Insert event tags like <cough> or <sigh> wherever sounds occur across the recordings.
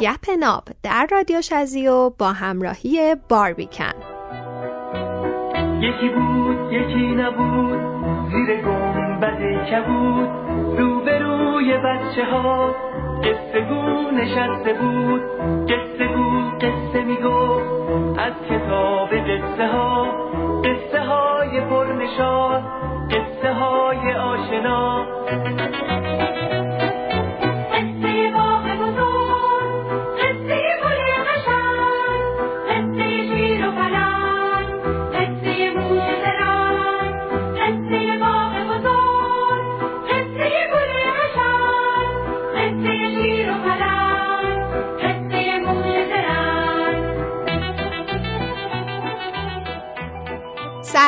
گپ ناب در رادیو شزیو با همراهی باربیکن. یکی بود یکی نبود زیر گنبد کبود روبروی بچه ها قصه گو نشسته بود. قصه گو قصه میگو از کتاب قصه ها قصه های پرنشان قصه های آشنا.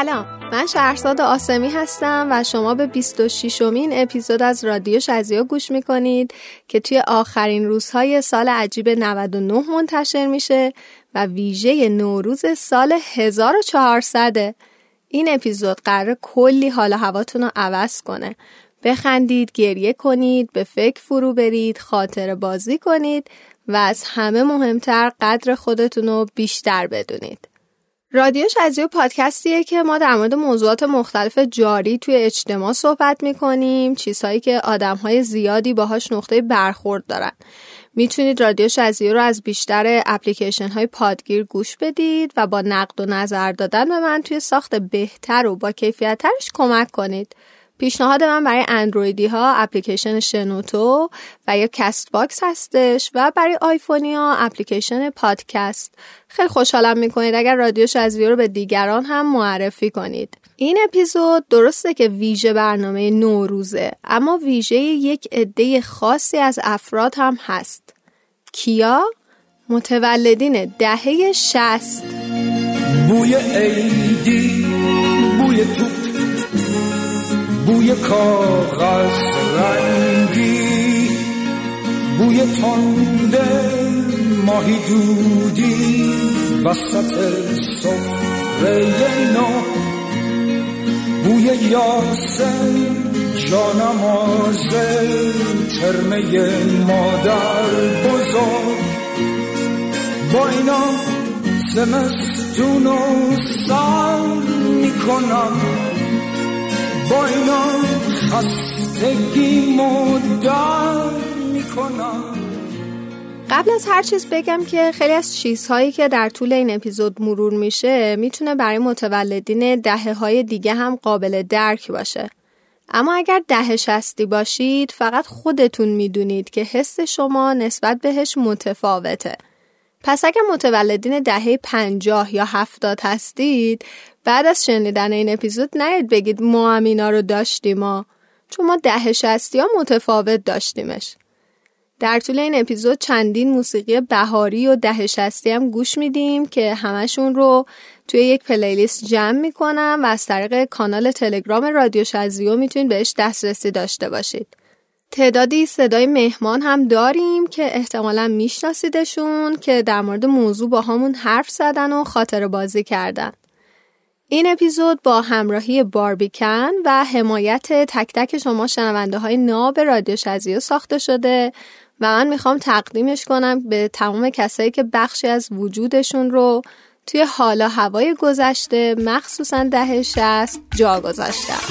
سلام. من شهرزاد آسمی هستم و شما به 26 امین اپیزود از رادیو شزیا گوش می‌کنید که توی آخرین روزهای سال عجیب 99 منتشر میشه و ویژه نوروز سال 1400 این اپیزود قرار کلی حال هواتون رو عوض کنه. بخندید، گریه کنید، به فکر فرو برید، خاطر بازی کنید و از همه مهمتر قدر خودتون رو بیشتر بدونید. رادیو شزیو پادکستیه که ما در مورد موضوعات مختلف جاری توی اجتماع صحبت می‌کنیم چیزهایی که آدمهای زیادی باهاش نقطه برخورد دارن. می‌تونید رادیو شزیو رو از بیشتر اپلیکیشن های پادگیر گوش بدید و با نقد و نظر دادن به من توی ساخت بهتر و با کیفیتترش کمک کنید. پیشنهاد من برای اندرویدی ها اپلیکیشن شنوتو و یا Castbox هستش و برای آیفونی ها اپلیکیشن پادکست. خیلی خوشحالم می‌کنید. اگر رادیو شزویو رو به دیگران هم معرفی کنید. این اپیزود درسته که ویژه برنامه نوروزه اما ویژه یک عده خاصی از افراد هم هست. کیا؟ متولدین دهه شست بوی عیدی بوی کاغذ رنگی بوی تنده ماهی دودی وسط سفره نو بوی یاسم جانماز ترمه مادر بزرگ. با اینا زمستون و سال می‌کنم. با اینا خستگی می‌کنم قبل از هر چیز بگم که خیلی از چیزهایی که در طول این اپیزود مرور میشه می‌تونه برای متولدین دهه های دیگه هم قابل درک باشه. اما اگر ده شستی باشید فقط خودتون می‌دونید که حس شما نسبت بهش متفاوته. پس اگر متولدین دهه پنجاه یا هفتاد هستید بعد از شنیدن این اپیزود نید بگید ما هم اینا رو داشتیم ما چون ما ده شستی ها متفاوت داشتیمش در طول این اپیزود چندین موسیقی بهاری و ده شستی هم گوش میدیم که همشون رو توی یک پلیلیست جمع می‌کنم و از طریق کانال تلگرام رادیو شزیو می‌تونید بهش دسترسی داشته باشید. تعدادی صدای مهمان هم داریم که احتمالا میشناسیدشون که در مورد موضوع با همون حرف زدن و خاطر بازی کردن. این اپیزود با همراهی باربیکن و حمایت تک تک شما شنونده های ناب رادیو شزیو ساخته شده و من می‌خوام تقدیمش کنم به تمام کسایی که بخشی از وجودشون رو توی حالا هوای گذشته مخصوصا ده شست جا گذاشتم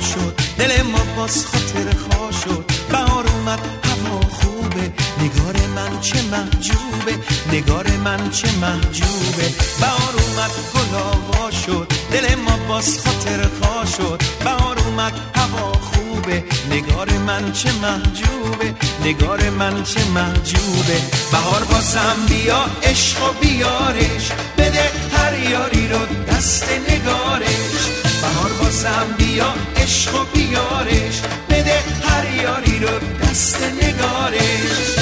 شد دل ما باز خاطر خواه شد. بهار اومد هوا خوبه. نگار من چه محجوبه. نگار من چه محجوبه. بهار اومد گل شد. دل ما باز خاطر خواه شد. بهار اومد هوا خوبه. نگار من چه محجوبه. نگار من چه محجوبه. بهار بازم بیا عشق و بیارش. بده هر یاری رو دست نگارش. بهار بازم بیا عشق و بیارش. بده هر یاری رو دست نگارش.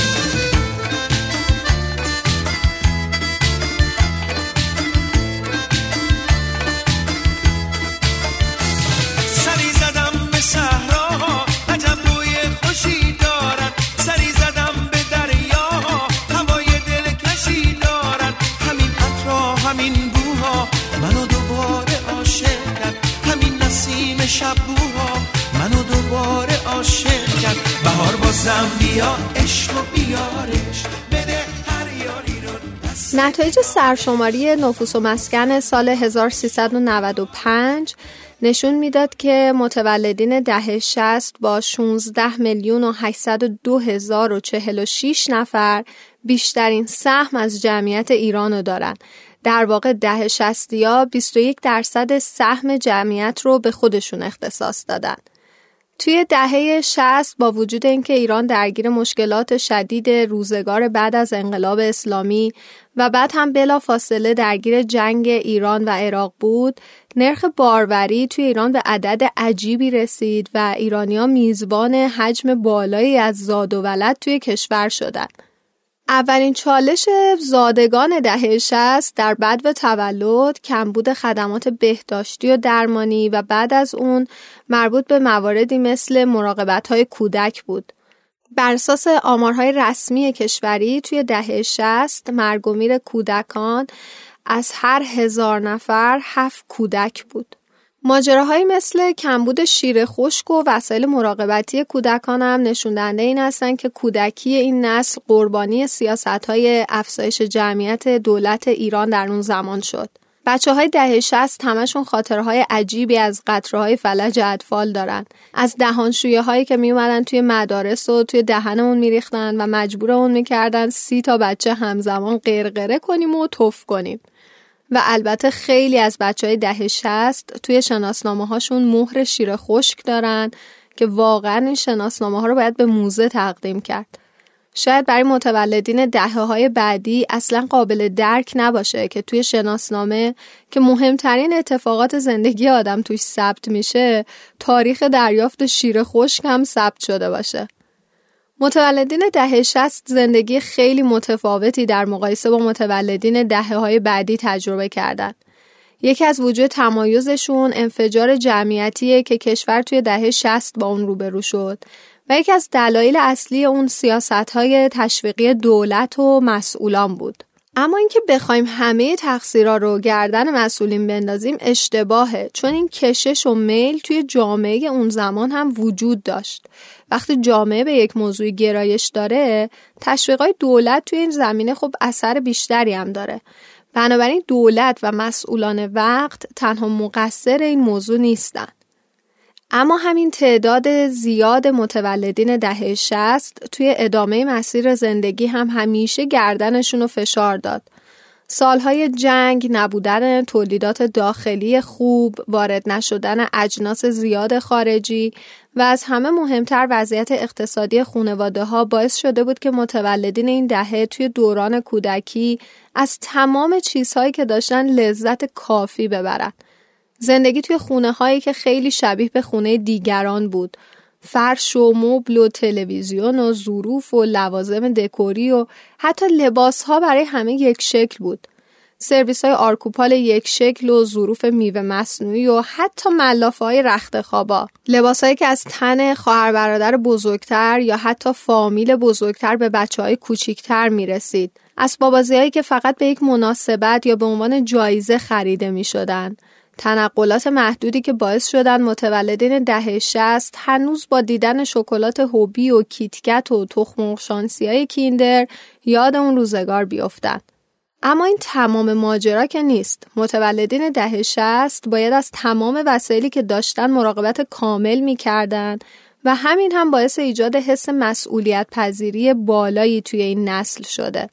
شب بوها. منو دوباره عاشق کرد. بهار بازم بیا عشق و بیارش. بده نتایج سرشماری نفوس و مسکن سال 1395 نشون می‌داد که متولدین دهه 60 با 16 میلیون و 802 هزار و 46 نفر بیشترین سهم از جمعیت ایران رو دارند در واقع ده شستی ها 21 درصد سهم جمعیت رو به خودشون اختصاص دادن. توی دهه 60 با وجود اینکه ایران درگیر مشکلات شدید روزگار بعد از انقلاب اسلامی و بعد هم بلا فاصله درگیر جنگ ایران و عراق بود نرخ باروری توی ایران به عدد عجیبی رسید و ایرانیا میزبان حجم بالایی از زاد و ولد توی کشور شدند. اولین چالش زادگان دهه 60 در بد و تولد کمبود خدمات بهداشتی و درمانی و بعد از اون مربوط به مواردی مثل مراقبت های کودک بود. بر اساس آمارهای رسمی کشوری توی دهه 60 مرگ و میر کودکان از هر هزار نفر هفت کودک بود. ماجراهایی مثل کمبود شیر خشک و وسایل مراقبتی کودکان هم نشون دهنده این هستند که کودکی این نسل قربانی سیاست های افزایش جمعیت دولت ایران در اون زمان شد. بچه های دهه شست همشون خاطرهای عجیبی از قطره های فلج اطفال دارن. از دهانشویه هایی که می اومدن توی مدارس و توی دهنمون میریختن و مجبورمون می‌کردن سی تا بچه همزمان قرقره کنیم و توف کنیم. و البته خیلی از بچه های ده شست توی شناسنامه هاشون مهر شیر خشک دارن که واقعا این شناسنامه ها رو باید به موزه تقدیم کرد. شاید برای متولدین دهه های بعدی اصلا قابل درک نباشه که توی شناسنامه که مهمترین اتفاقات زندگی آدم توش ثبت میشه تاریخ دریافت شیر خشک هم ثبت شده باشه. متولدین دهه 60 زندگی خیلی متفاوتی در مقایسه با متولدین دهه های بعدی تجربه کردند. یکی از وجود تمایزشون انفجار جمعیتیه که کشور توی دهه 60 با اون روبرو شد و یکی از دلایل اصلی اون سیاست های تشویقی دولت و مسئولان بود. اما اینکه بخوایم همه تقصیرها رو گردن مسئولین بندازیم اشتباهه چون این کشش و میل توی جامعه اون زمان هم وجود داشت وقتی جامعه به یک موضوع گرایش داره تشویقای دولت توی این زمینه خب اثر بیشتری هم داره بنابراین دولت و مسئولان وقت تنها مقصر این موضوع نیستن اما همین تعداد زیاد متولدین دهه شست توی ادامه مسیر زندگی هم همیشه گردنشون رو فشار داد. سالهای جنگ، نبودن تولیدات داخلی خوب، وارد نشدن اجناس زیاد خارجی و از همه مهمتر وضعیت اقتصادی خانواده ها باعث شده بود که متولدین این دهه توی دوران کودکی از تمام چیزهایی که داشتن لذت کافی ببرند. زندگی توی خونه هایی که خیلی شبیه به خونه دیگران بود. فرش و مبل و تلویزیون و ظروف و لوازم دکوری و حتی لباس ها برای همه یک شکل بود. سرویس های آرکوپال یک شکل و ظروف میوه مصنوعی و حتی ملافه های رخت خوابا لباس هایی که از تن خواهر برادر بزرگتر یا حتی فامیل بزرگتر به بچه های کوچیکتر می رسید. اسبابازی هایی که فقط به یک مناسبت یا به عنوان جایزه خریده می شدن. تنقلات محدودی که باعث شدن متولدین دهه شصت هنوز با دیدن شکلات هوبی و کیتکت و تخم شانسی های کیندر یاد اون روزگار بیفتن. اما این تمام ماجرا که نیست. متولدین دهه شست باید از تمام وسایلی که داشتن مراقبت کامل می‌کردن و همین هم باعث ایجاد حس مسئولیت پذیری بالایی توی این نسل شده.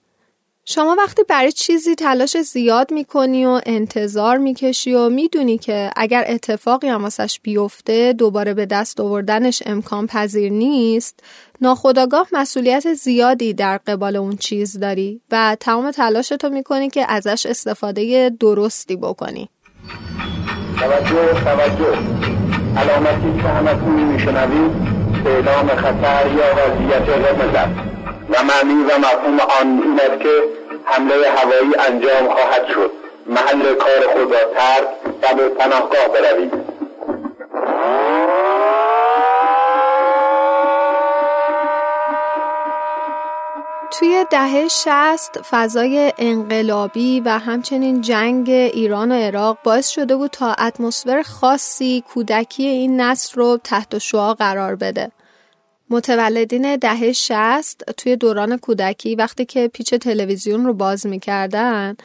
شما وقتی برای چیزی تلاش زیاد می‌کنی و انتظار می‌کشی و می‌دونی که اگر اتفاقی هم واسش بیفته دوباره به دست آوردنش امکان پذیر نیست ناخداگاه مسئولیت زیادی در قبال اون چیز داری و تمام تلاشتو می‌کنی که ازش استفاده درستی بکنی. توجه توجه. علامتی که همتون میشنوید اعلام خطر یا وضعیت قرمز و معنی و مفهوم آن این است که حمله هوایی انجام خواهد شد محل کار خود را ترک و به پناهگاه بروید توی دهه شست فضای انقلابی و همچنین جنگ ایران و عراق باعث شده بود تا اتمسفر خاصی کودکی این نسل رو تحت شعا قرار بده. متولدین دهه 60 توی دوران کودکی وقتی که پیچ تلویزیون رو باز می‌کردن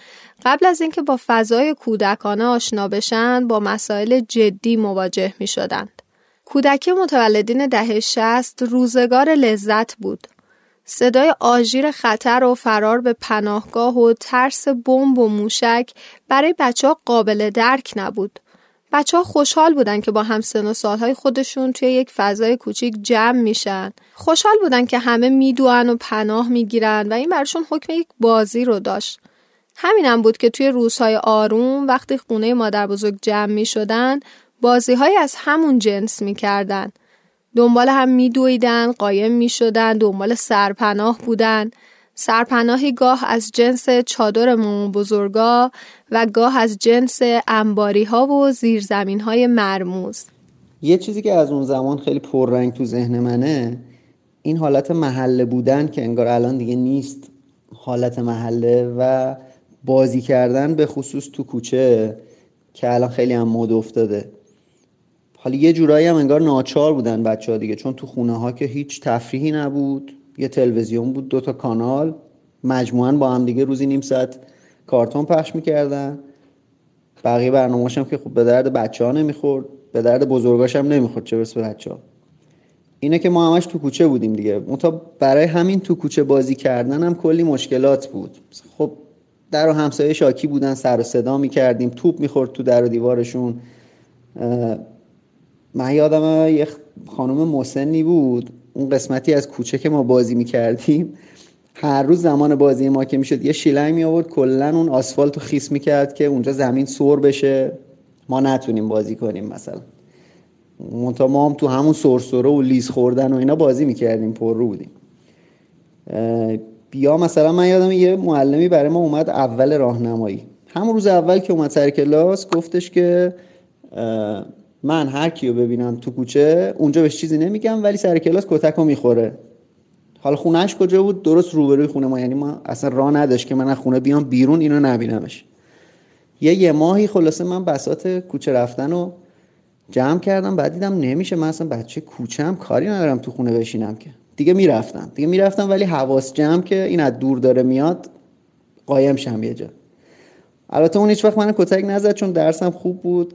قبل از اینکه با فضای کودکانه آشنا بشن با مسائل جدی مواجه می شدند. کودکی متولدین دهه 60 روزگار لذت بود. صدای آژیر خطر و فرار به پناهگاه و ترس بمب و موشک برای بچه ها قابل درک نبود. بچه ها خوشحال بودن که با همسن و سالهای خودشون توی یک فضای کوچیک جمع میشن. خوشحال بودن که همه میدوان و پناه می‌گیرن و این برشون حکم یک بازی رو داشت. همینم بود که توی روزهای آروم وقتی خونه مادر بزرگ جمع می شدن بازی های از همون جنس می کردن. دنبال هم می دویدن، قایم می شدن، دنبال سرپناه بودن. سرپناهی گاه از جنس چادر مامان بزرگا و گاه از جنس انباری ها و زیرزمین های مرموز. یه چیزی که از اون زمان خیلی پررنگ تو ذهن منه این حالت محله بودن که انگار الان دیگه نیست حالت محله و بازی کردن به خصوص تو کوچه که الان خیلی هم مد افتاده حالا یه جورایی هم انگار ناچار بودن بچه ها دیگه چون تو خونه ها که هیچ تفریحی نبود یه تلویزیون بود دو تا کانال. مجموعا با هم دیگه روزی نیم ساعت کارتون پخش می‌کردن. بقیه برنامه‌اش هم که خب به درد بچه ها نمی‌خورد به درد بزرگاش هم نمی‌خورد چه برسه به بچه ها اینه که ما همش تو کوچه بودیم دیگه. منتها برای همین تو کوچه بازی کردن هم کلی مشکلات بود. خب در و همسایه شاکی بودن سر و صدا می‌کردیم توپ می‌خورد تو در و دیوارشون. من یادم یه خانم مسنی بود. اون قسمتی از کوچه که ما بازی می‌کردیم هر روز زمان بازی ما که می‌شد یه شیلنگ می آورد کلا اون آسفالت رو خیس می‌کرد که اونجا زمین سور بشه. ما نتونیم بازی کنیم مثلا. منتها ما هم تو همون سرسره و لیز خوردن و اینا بازی می‌کردیم پر رو بودیم. بیا مثلا من یادم یه معلمی برای ما اومد اول راهنمایی. همون روز اول که اومد سر کلاس گفتش که من هر کیو ببینم تو کوچه اونجا بهش چیزی نمیگم ولی سر کلاس کتک رو می‌خوره. حالا خونهش کجا بود؟ درست روبروی خونه ما یعنی ما اصلا راه نداشت که من از خونه بیام بیرون اینو نبینمش. یه یه ماهی خلاصه من بسات کوچه رفتن و جمع کردم بعد دیدم نمیشه. من اصلا بچه هم کاری ندارم تو خونه بشینم که. دیگه می‌رفتم. دیگه می‌رفتم ولی حواس جمع که این از دور داره میاد قایم شم یه جا. البته اون هیچ وقت من کتک نزد چون درسم خوب بود.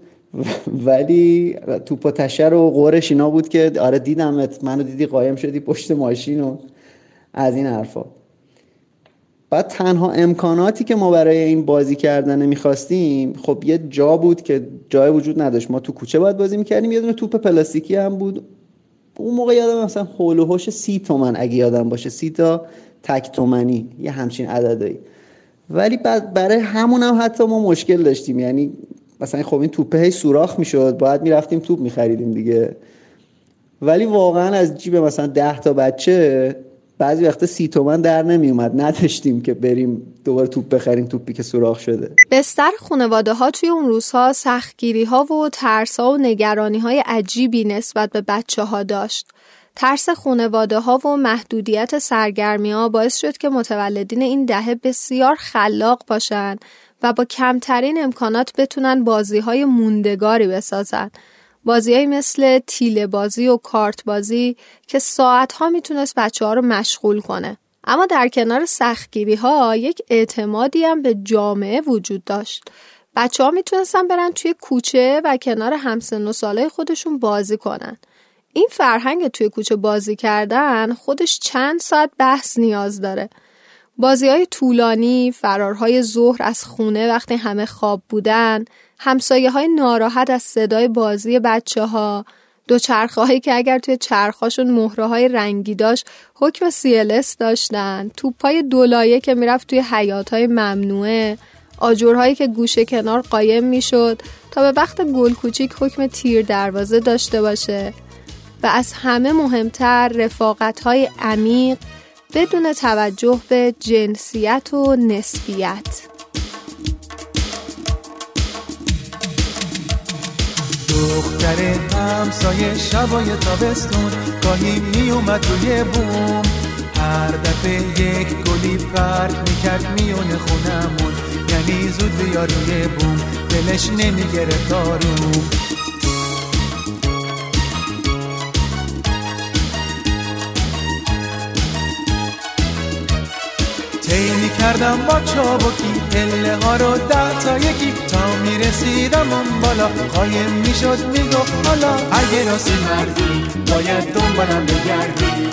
ولی توپ و تشر و قورش اینا بود که آره دیدمت منو دیدی قایم شدی پشت ماشین و از این حرفا. بعد تنها امکاناتی که ما برای این بازی کردن می‌خواستیم خب یه جا بود که جای وجود نداشت. ما تو کوچه باید بازی می‌کردیم یه دونه توپ پلاستیکی هم بود. اون موقع یادم مثلا حول و حوش سی تومن اگه یادم باشه سی تا تک تومنی یه همچین عددایی. ولی بعد برای همون هم حتی ما مشکل داشتیم. یعنی مثلا خب این توپه سوراخ می‌شد باید می‌رفتیم توپ میخریدیم دیگه. ولی واقعا از جیب مثلا ده تا بچه بعضی وقتا سی تومن در نمی اومد نداشتیم که بریم دوباره توپ بخریم توپی که سوراخ شده. بستر خانواده ها توی اون روزها سختگیری ها و ترس ها و نگرانی های عجیبی نسبت به بچه ها داشت. ترس خانواده ها و محدودیت سرگرمی ها باعث شد که متولدین این دهه بسیار خلاق باشند و با کمترین امکانات بتونن بازی های موندگاری بسازن. بازیهایی مثل تیله بازی و کارت بازی که ساعت ها می‌تونست بچه ها رو مشغول کنه. اما در کنار سختگیری ها یک اعتمادی هم به جامعه وجود داشت. بچه ها می‌تونستن برن توی کوچه و کنار همسن و ساله خودشون بازی کنن. این فرهنگ توی کوچه بازی کردن خودش چند ساعت بحث نیاز داره. بازی های طولانی، فرارهای ظهر از خونه وقتی همه خواب بودن، همسایه های ناراحت از صدای بازی بچه ها، دو چرخه هایی که اگر توی چرخاشون مهره های رنگی داشت حکم CLS داشتن، توپ های دولایه که می‌رفت توی حیات های ممنوعه، آجورهایی که گوشه کنار قایم می‌شد تا به وقت گل کوچیک حکم تیر دروازه داشته باشه. و از همه مهمتر رفاقت های عمیق بدون توجه به جنسیت و نسبیت. دختر همسایه شبای تابستون گاهی می اومد روی بوم. هر دفعه یک گلی پرت می‌کرد میونه خونمون. یعنی زود بیا روی بوم. دلش نمی‌گرفت آروم. طی می‌کردم با چابکی پله ها رو ده تا یکی. تا می‌رسیدم اون بالا. قایم می‌شد می‌گفت حالا اگه راستی مردی باید دنبالم بگردی.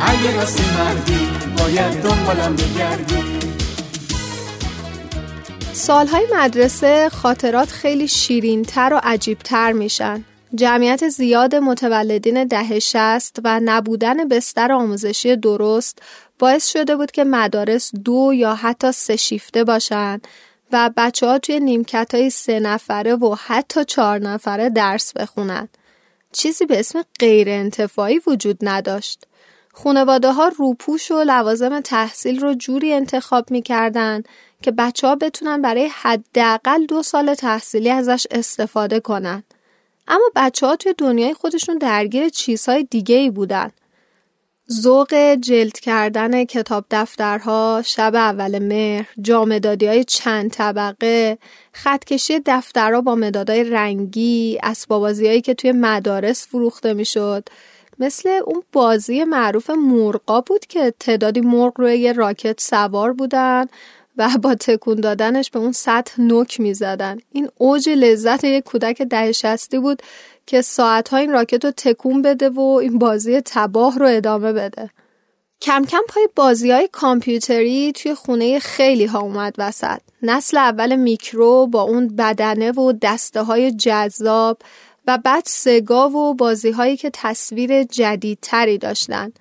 اگه راستی مردی باید دنبالم بگردی. سالهای مدرسه خاطرات خیلی شیرینتر و عجیبتر میشن. جمعیت زیاد متولدین دهه شست و نبودن بستر آموزشی درست باعث شده بود که مدارس دو یا حتی سه شیفته باشن و بچه ها توی نیمکت های سه نفره و حتی چهار نفره درس بخونن. چیزی به اسم غیر انتفاعی وجود نداشت. خونواده ها روپوش و لوازم تحصیل رو جوری انتخاب می‌کردن که بچه ها بتونن برای حداقل دو سال تحصیلی ازش استفاده کنن. اما بچه ها توی دنیای خودشون درگیر چیزهای دیگه ای بودن. ذوق جلد کردن کتاب دفترها، شب اول مهر، جامدادی های چند طبقه، خطکشی دفترها با مدادهای رنگی، اسبابازی هایی که توی مدارس فروخته می‌شد، مثل اون بازی معروف مرغا بود که تعدادی مرغ روی یه راکت سوار بودن. و با تکون دادنش به اون سطح نوک می زدن. این اوج لذت یک کودک ده شستی بود که ساعتها این راکت رو تکون بده و این بازی تباه رو ادامه بده. کم کم پای بازی های کامپیوتری توی خونه خیلی ها اومد وسط. نسل اول میکرو با اون بدنه و دسته های جذاب و بعد سگا و بازی هایی که تصویر جدیدتری داشتن.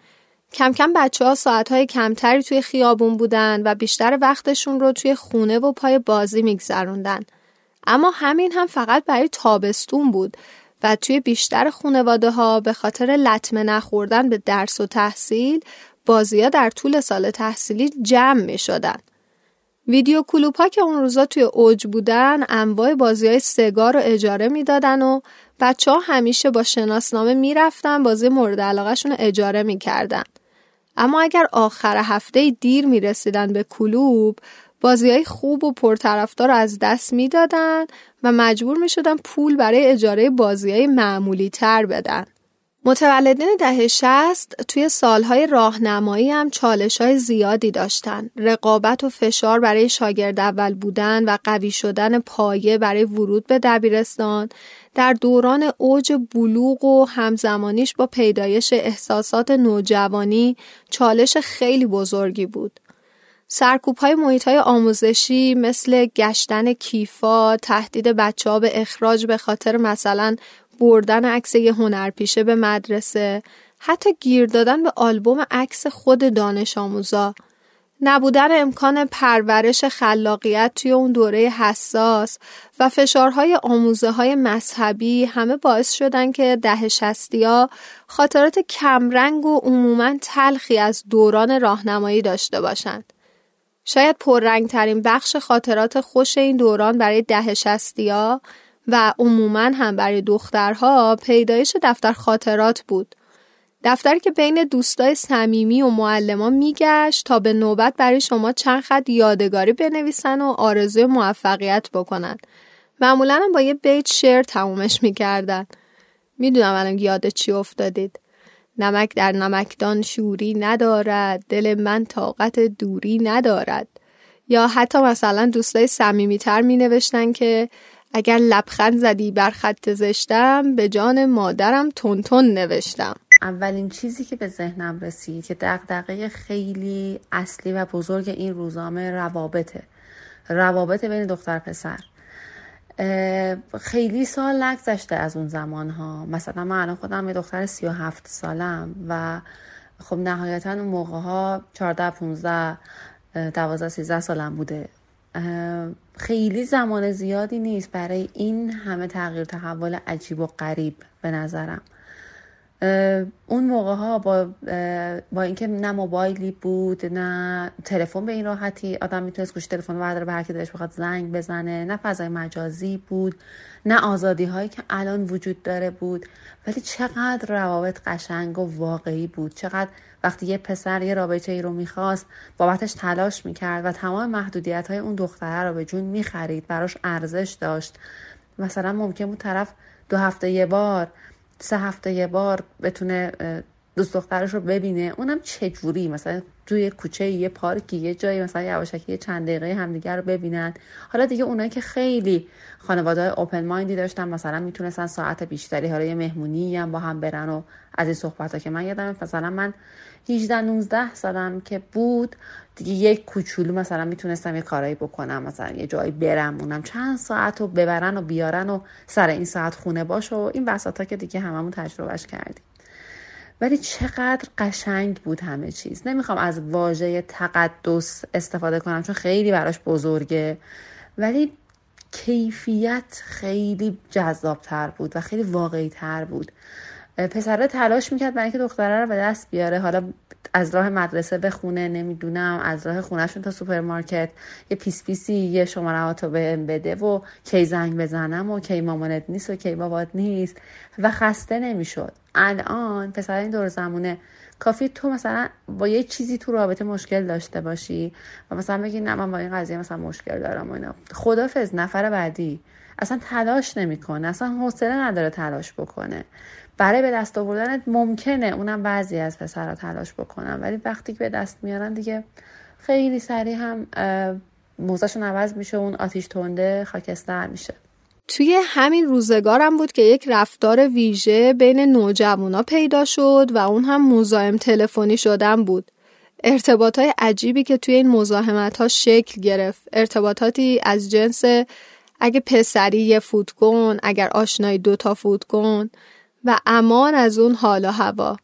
کم کم بچه ها ساعت های کمتری توی خیابون بودن و بیشتر وقتشون رو توی خونه و پای بازی میگذروندن. اما همین هم فقط برای تابستون بود و توی بیشتر خونواده ها به خاطر لطمه نخوردن به درس و تحصیل بازی ها در طول سال تحصیلی جمع می شدن. ویدیو کلوپ ها که اون روزا توی اوج بودن انواع بازی های سگار رو اجاره می‌دادن و بچه ها همیشه با شناسنامه می‌رفتن بازی مورد علاقهشون رو اجاره می‌کردن. اما اگر آخر هفته دیر می رسیدن به کلوب بازی های خوب و پرطرفدار از دست می‌دادن و مجبور می شدن پول برای اجاره بازی های معمولی تر بدن. متولدین دهه شست توی سالهای راهنمایی هم چالش های زیادی داشتن. رقابت و فشار برای شاگرد اول بودن و قوی شدن پایه برای ورود به دبیرستان در دوران اوج بلوغ و همزمانیش با پیدایش احساسات نوجوانی چالش خیلی بزرگی بود. سرکوب های محیط های آموزشی مثل گشتن کیفا، تهدید بچه ها به اخراج به خاطر مثلا بردن عکس یه هنرپیشه به مدرسه، حتی گیر دادن به آلبوم عکس خود دانش آموزا، نبودن امکان پرورش خلاقیت توی اون دوره حساس و فشارهای آموزه های مذهبی همه باعث شدن که ده شستی ها خاطرات کمرنگ و عموما تلخی از دوران راهنمایی داشته باشند. شاید پررنگ ترین بخش خاطرات خوش این دوران برای ده شستی ها و عموما هم برای دخترها پیدایش دفتر خاطرات بود. دفتری که بین دوستای صمیمی و معلما میگشت تا به نوبت برای شما چند خط یادگاری بنویسن و آرزوی موفقیت بکنن. معمولا هم با یه بیت شعر تمومش می‌کردن. می‌دونم الان یاد چی افتادید. نمک در نمکدان شوری ندارد دل من طاقت دوری ندارد یا حتی مثلا دوستای صمیمیتر می نوشتن که اگر لبخند زدی بر خط زشتم به جان مادرم تونتون نوشتم اولین چیزی که به ذهنم رسید که دقدقه خیلی اصلی و بزرگ این روزنامه روابطه. روابط بین دختر پسر. خیلی سال نگذشته از اون زمان ها مثلا من الان خودم یه دختر سی و هفت سالم و خب نهایتا اون موقع ها چارده پونزده دوازده سیزده سالم بوده. خیلی زمان زیادی نیست برای این همه تغییر تحول عجیب و غریب به نظرم. اون موقع ها با, با اینکه نه موبایلی بود نه تلفن به این راحتی آدم می‌تونست گوش تلفن برداره به هر کی دلش بخواد زنگ بزنه. نه فضای مجازی بود نه آزادی هایی که الان وجود داره بود. ولی چقدر روابط قشنگ و واقعی بود. چقدر وقتی یه پسر یه رابطه ای رو می‌خواست بابتش تلاش می‌کرد و تمام محدودیت های اون دختره رو به جون می‌خرید براش ارزش داشت. مثلا ممکن بود طرف دو هفته یه بار سه هفته یه بار بتونه دوست دخترش رو ببینه. اونم چجوری مثلا توی کوچه یه پارکی یه جایی مثلا یواشکی چند دقیقه همدیگه رو ببینن. حالا دیگه اونایی که خیلی خانواده اوپن مایندی داشتن مثلا می‌تونستن ساعت بیشتری حالا یه مهمونی هم با هم برن و از این صحبت ها که من یادم مثلا من 18 19 سالم که بود دیگه یک کوچولو مثلا می‌تونستم یه کارایی بکنم مثلا یه جایی برم اونم چند ساعت رو ببرن و بیارن و سر این ساعت خونه باش و این وسط که دیگه هممون تجربهش کردیم. ولی چقدر قشنگ بود همه چیز. نمی‌خوام از واژه تقدس استفاده کنم چون خیلی براش بزرگه. ولی کیفیت خیلی جذابتر بود و خیلی واقعی تر بود. پسره تلاش می‌کرد برای اینکه دختره رو به دست بیاره. حالا از راه مدرسه به خونه نمی‌دونم از راه خونهشون تا سوپرمارکت یه پیس پیسی یه شماره به بهم بده و کی زنگ بزنم و کی مامانت نیست و کی بابات نیست و خسته نمی‌شد. الان پسر این دور زمونه کافیه تو مثلا با یه چیزی تو رابطه مشکل داشته باشی و مثلا بگی نه من با این قضیه مثلا مشکل دارم و اینا. خدافظ نفر بعدی. اصلا تلاش نمی‌کنه اصلا حوصله نداره تلاش بکنه. برای به دست آوردن ممکنه اونم بعضی از پسرها تلاش بکنن ولی وقتی که به دست میارن دیگه خیلی سریع هم موزشون عوض میشه اون آتیش تونده خاکستر میشه توی همین روزگارم بود که یک رفتار ویژه بین نوجوانا پیدا شد و اون هم مزاحم تلفنی شدن بود. ارتباط های عجیبی که توی این مزاحمت ها شکل گرفت. ارتباطاتی از جنس اگه پسری یه فوت کن، اگر آشنایی دوتا فوت کن و امان از اون حال و هوا.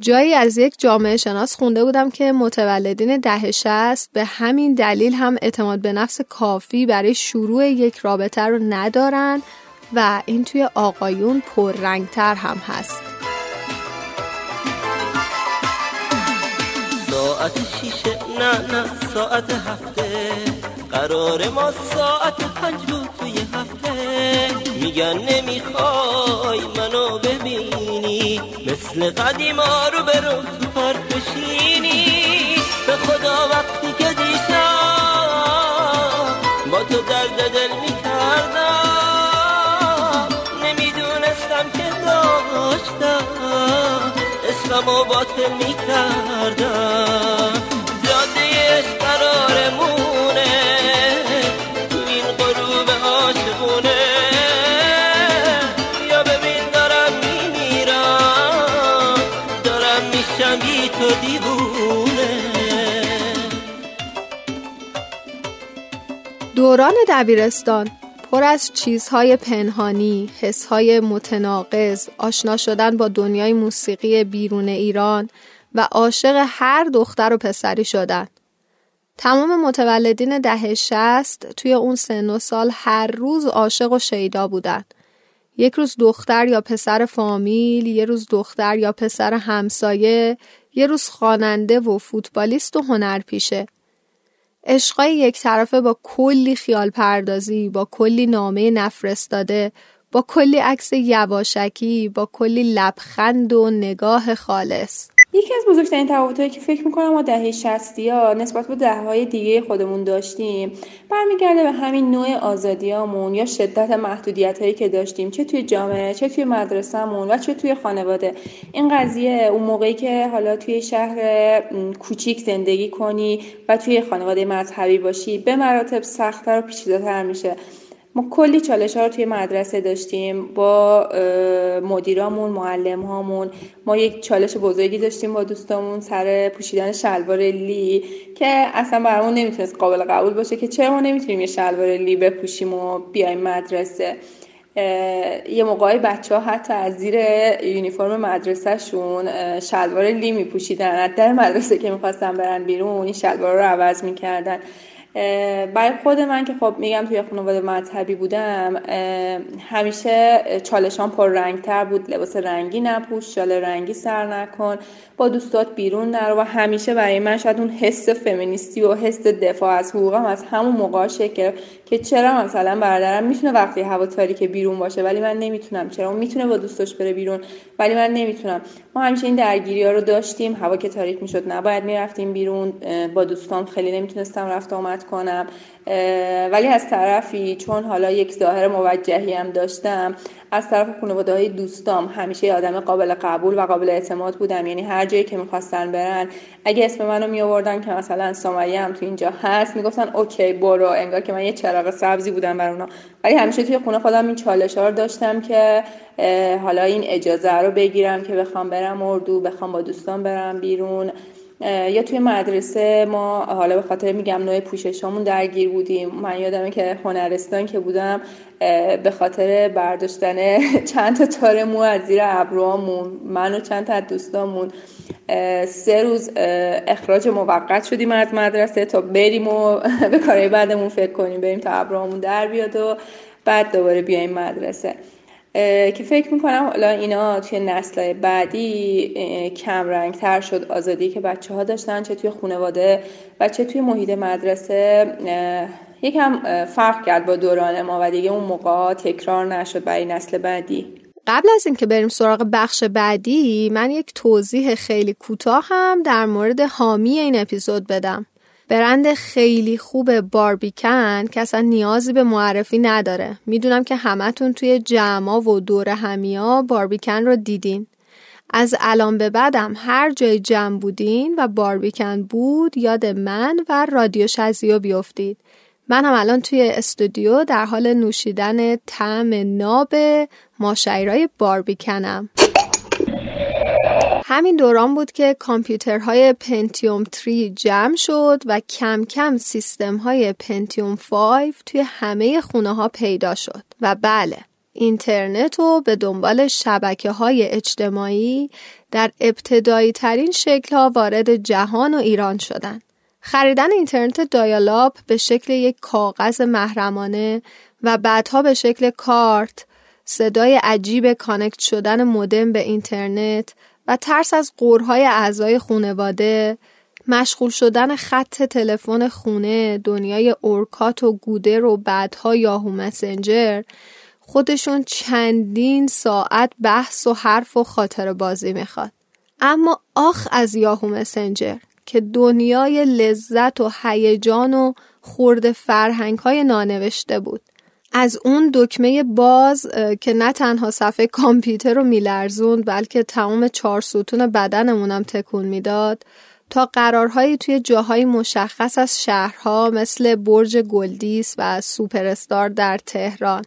جایی از یک جامعه شناس خونده بودم که متولدین ده شست به همین دلیل هم اعتماد به نفس کافی برای شروع یک رابطه رو ندارن و این توی آقایون پررنگتر هم هست. ساعت شیشه نه نه ساعت هفته. قرار ما ساعت پنج بود توی هفته. میگن نمی‌خوای منو ببینی؟ مثل قدیما رو برو تو بشینی. به خدا وقتی که دیشب با تو درد دل می‌کردم نمی‌دونستم که داشتم. اسمم و باطل می‌کردم. دوران دبیرستان پر از چیزهای پنهانی، حسهای متناقض، آشنا شدن با دنیای موسیقی بیرون ایران و عاشق هر دختر و پسری شدن. تمام متولدین دهه شست توی اون سن و سال هر روز عاشق و شیدا بودن. یک روز دختر یا پسر فامیل، یه روز دختر یا پسر همسایه، یه روز خواننده و فوتبالیست و هنرپیشه. عشقای یک طرفه با کلی خیال پردازی، با کلی نامه نفرستاده، با کلی عکس یواشکی، با کلی لبخند و نگاه خالص. یکی از بزرگترین تفاوتهایی که فکر می‌کنم ما دهه شستی ها نسبت به دهه های دیگه خودمون داشتیم برمیگرده به همین نوع آزادیامون یا شدت محدودیت هایی که داشتیم چه توی جامعه چه توی مدرسهمون و چه توی خانواده. این قضیه اون موقعی که حالا توی شهر کوچیک زندگی کنی و توی خانواده مذهبی باشی به مراتب سختتر و پیچیده‌تر میشه. ما کلی چالش ها رو توی مدرسه داشتیم با مدیرامون معلم هامون ما یک چالش بزرگی داشتیم با دوستامون سر پوشیدن شلوار لی که اصلا برامون نمی‌تونست قابل قبول باشه که چرا ما نمی‌تونیم یه شلوار لی بپوشیم و بیایم مدرسه. یه موقعی بچه ها حتی از زیر یونیفرم مدرسهشون شلوار لی میپوشیدن. در مدرسه که می‌خواستن برن بیرون این شلوار رو عوض می‌کردن. برای خود من که خب میگم توی خانواده مذهبی بودم همیشه چالشان پر رنگ تر بود. لباس رنگی نپوش شال رنگی سر نکن با دوستات بیرون نرو و همیشه برای من شاید اون حس فمینیستی و حس دفاع از حقوقم از همون موقع شکل که چرا مثلا برادرم می‌تونه وقتی هوا تاریک بیرون باشه ولی من نمی‌تونم. چرا؟ اون می‌تونه با دوستاش بره بیرون ولی من نمی‌تونم. ما همیشه این درگیری ها رو داشتیم. هوا که تاریک می‌شد نباید می‌رفتیم بیرون. با دوستان خیلی نمی‌تونستم رفت آمد کنم. ولی از طرفی چون حالا یک ظاهر موجهی هم داشتم از طرف خانواده های دوستام همیشه آدم قابل قبول و قابل اعتماد بودم. یعنی هر جایی که می‌خواستن برن اگه اسم منو می آوردن که مثلا سمیه هم تو اینجا هست می‌گفتن اوکی برو. انگار که من یه چراغ سبزی بودم بر اونا. ولی همیشه توی خونه خودم این چالش ها رو داشتم که حالا این اجازه رو بگیرم که بخوام برم اردو بخوام با دوستان برم بیرون. یا توی مدرسه ما حالا به خاطر میگم نوع پوششامون درگیر بودیم. من یادمه که هنرستان که بودم به خاطر برداشتن <laughs> چند تا تار مو از زیر ابروامون من و چند تا دوستامون سه روز اخراج موقت شدیم از مدرسه تا بریم و <laughs> به کارهای بعدمون فکر کنیم بریم تا ابروامون در بیاد و بعد دوباره بیایم مدرسه. که فکر می‌کنم حالا اینا توی نسل بعدی کم رنگ تر شد. آزادی که بچه ها داشتن چه توی خانواده و چه توی محیط مدرسه یکم فرق کرد با دوران ما و دیگه اون موقع تکرار نشد برای نسل بعدی. قبل از اینکه بریم سراغ بخش بعدی من یک توضیح خیلی کوتاه هم در مورد حامی این اپیزود بدم. برند خیلی خوب باربیکن که اصلا نیازی به معرفی نداره. می‌دونم که همتون توی جمع و دور همیا باربیکن رو دیدین. از الان به بعدم هر جای جمع بودین و باربیکن بود یاد من و رادیو شزیو بیفتید. من هم الان توی استودیو در حال نوشیدن طعم ناب ماشعرهای باربیکنم. همین دوران بود که کامپیوترهای پنتیوم 3 جمع شد و کم کم سیستم های پنتیوم 5 توی همه خونه ها پیدا شد و بله اینترنت و به دنبال شبکه های اجتماعی در ابتدایی ترین شکل ها وارد جهان و ایران شدن. خریدن اینترنت دایالاب به شکل یک کاغذ محرمانه و بعدها به شکل کارت، صدای عجیب کانکت شدن مودم به اینترنت و ترس از قورهای اعضای خونواده مشغول شدن خط تلفن خونه دنیای اورکات و گودر و بعدها یاهو مسنجر خودشون چندین ساعت بحث و حرف و خاطره بازی می‌خواد. اما آخ از یاهو مسنجر که دنیای لذت و هیجان و خرده فرهنگ های نانوشته بود. از اون دکمه buzz که نه تنها صفحه کامپیوتر رو میلرزوند بلکه تمام چهار ستون بدنمونم تکون می‌داد. تا قرارهایی توی جاهای مشخص از شهرها مثل برج گلدیس و سوپرستار در تهران.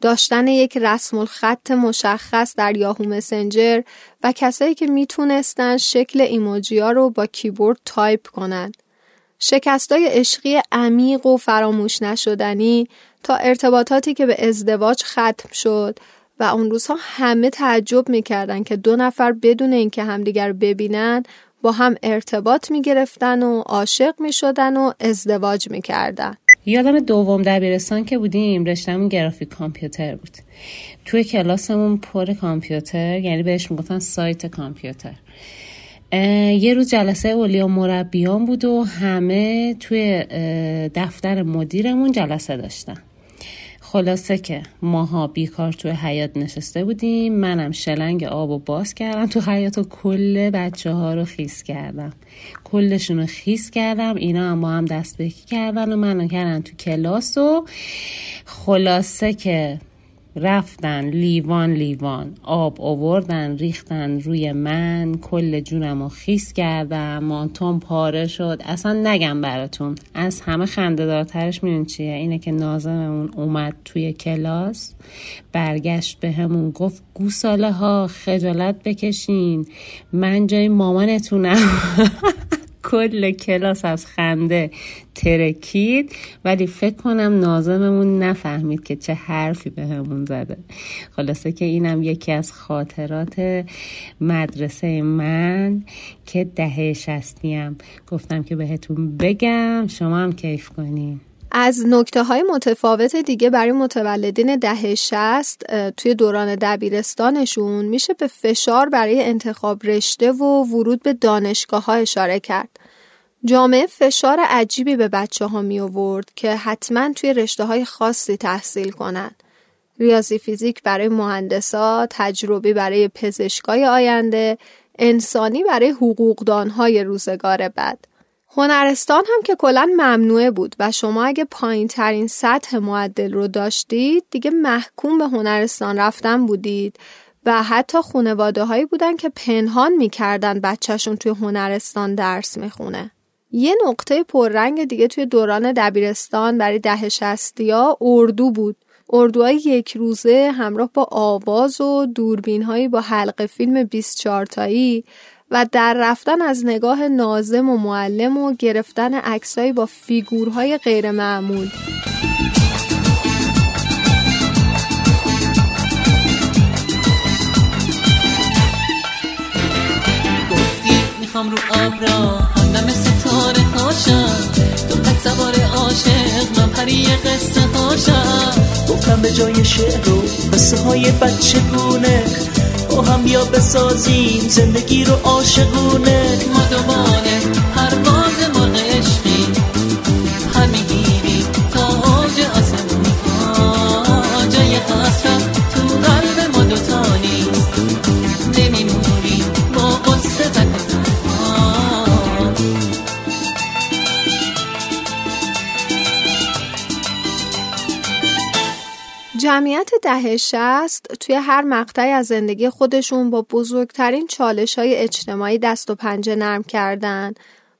داشتن یک رسم الخط مشخص در یاهو مسنجر و کسایی که می‌تونستن شکل ایموجی ها رو با کیبورد تایپ کنن. شکستای عشقی عمیق و فراموش نشدنی تا ارتباطاتی که به ازدواج ختم شد و اون روزها همه تعجب می‌کردن که دو نفر بدون اینکه همدیگر ببینن با هم ارتباط می‌گرفتن و عاشق می‌شدن و ازدواج می‌کردن. یادم دوم دبیرستان که بودیم رشتهمون گرافیک کامپیوتر بود. توی کلاسمون پر کامپیوتر یعنی بهش می‌گفتن سایت کامپیوتر. یه روز جلسه اولیا مربیان بود و همه توی دفتر مدیرمون جلسه داشتن. خلاصه که ماها بیکار توی حیات نشسته بودیم. منم شلنگ آب و باز کردم تو حیات و کل بچه ها رو خیس کردم. کلشون رو خیس کردم. اینا هم با هم دست بکی کردن و منو کردن تو کلاس و خلاصه که رفتن لیوان لیوان. آب آوردن ریختن روی من. کل جونم رو خیس کردم. مانتون پاره شد. اصلا نگم براتون. از همه خنده دارترش میدون چیه؟ اینه که نازممون اومد توی کلاس. برگشت به همون گفت گوساله ها خجالت بکشین. من جای مامانتونم. <laughs> کل کلاس از خنده ترکید ولی فکر کنم نازممون نفهمید که چه حرفی به همون زده. خلاصه که اینم یکی از خاطرات مدرسه من که دهه شستیم گفتم که بهتون بگم شما هم کیف کنین. از نکته های متفاوت دیگه برای متولدین دهه شست توی دوران دبیرستانشون میشه به فشار برای انتخاب رشته و ورود به دانشگاه ها اشاره کرد. جامعه فشار عجیبی به بچه ها می آورد که حتما توی رشته های خاصی تحصیل کنند. ریاضی فیزیک برای مهندسا، تجربی برای پزشکای آینده، انسانی برای حقوقدانهای روزگار بعد. هنرستان هم که کلا ممنوعه بود و شما اگه پایین ترین سطح معدل رو داشتید دیگه محکوم به هنرستان رفتن بودید و حتی خانواده هایی بودن که پنهان می‌کردن بچهشون توی هنرستان درس می‌خونه. یه نقطه پررنگ دیگه توی دوران دبیرستان برای ده ها اردو بود. اردوهای یک روزه همراه با آواز و دوربین هایی با حلقه فیلم 24 تایی و در رفتن از نگاه نازم و معلم و گرفتن عکسایی با فیگورهای غیر معمول. می‌خوام رو آب همدم ستاره هاشم تو تک سوار عاشق من پری قصه هاشم. گفتم به جای شعر و قصه های بچه گونه با هم بیا بسازیم زندگی رو عاشقونه. ما دوباره پرواز دهه شست توی هر مقطعی از زندگی خودشون با بزرگترین چالش های اجتماعی دست و پنجه نرم کردن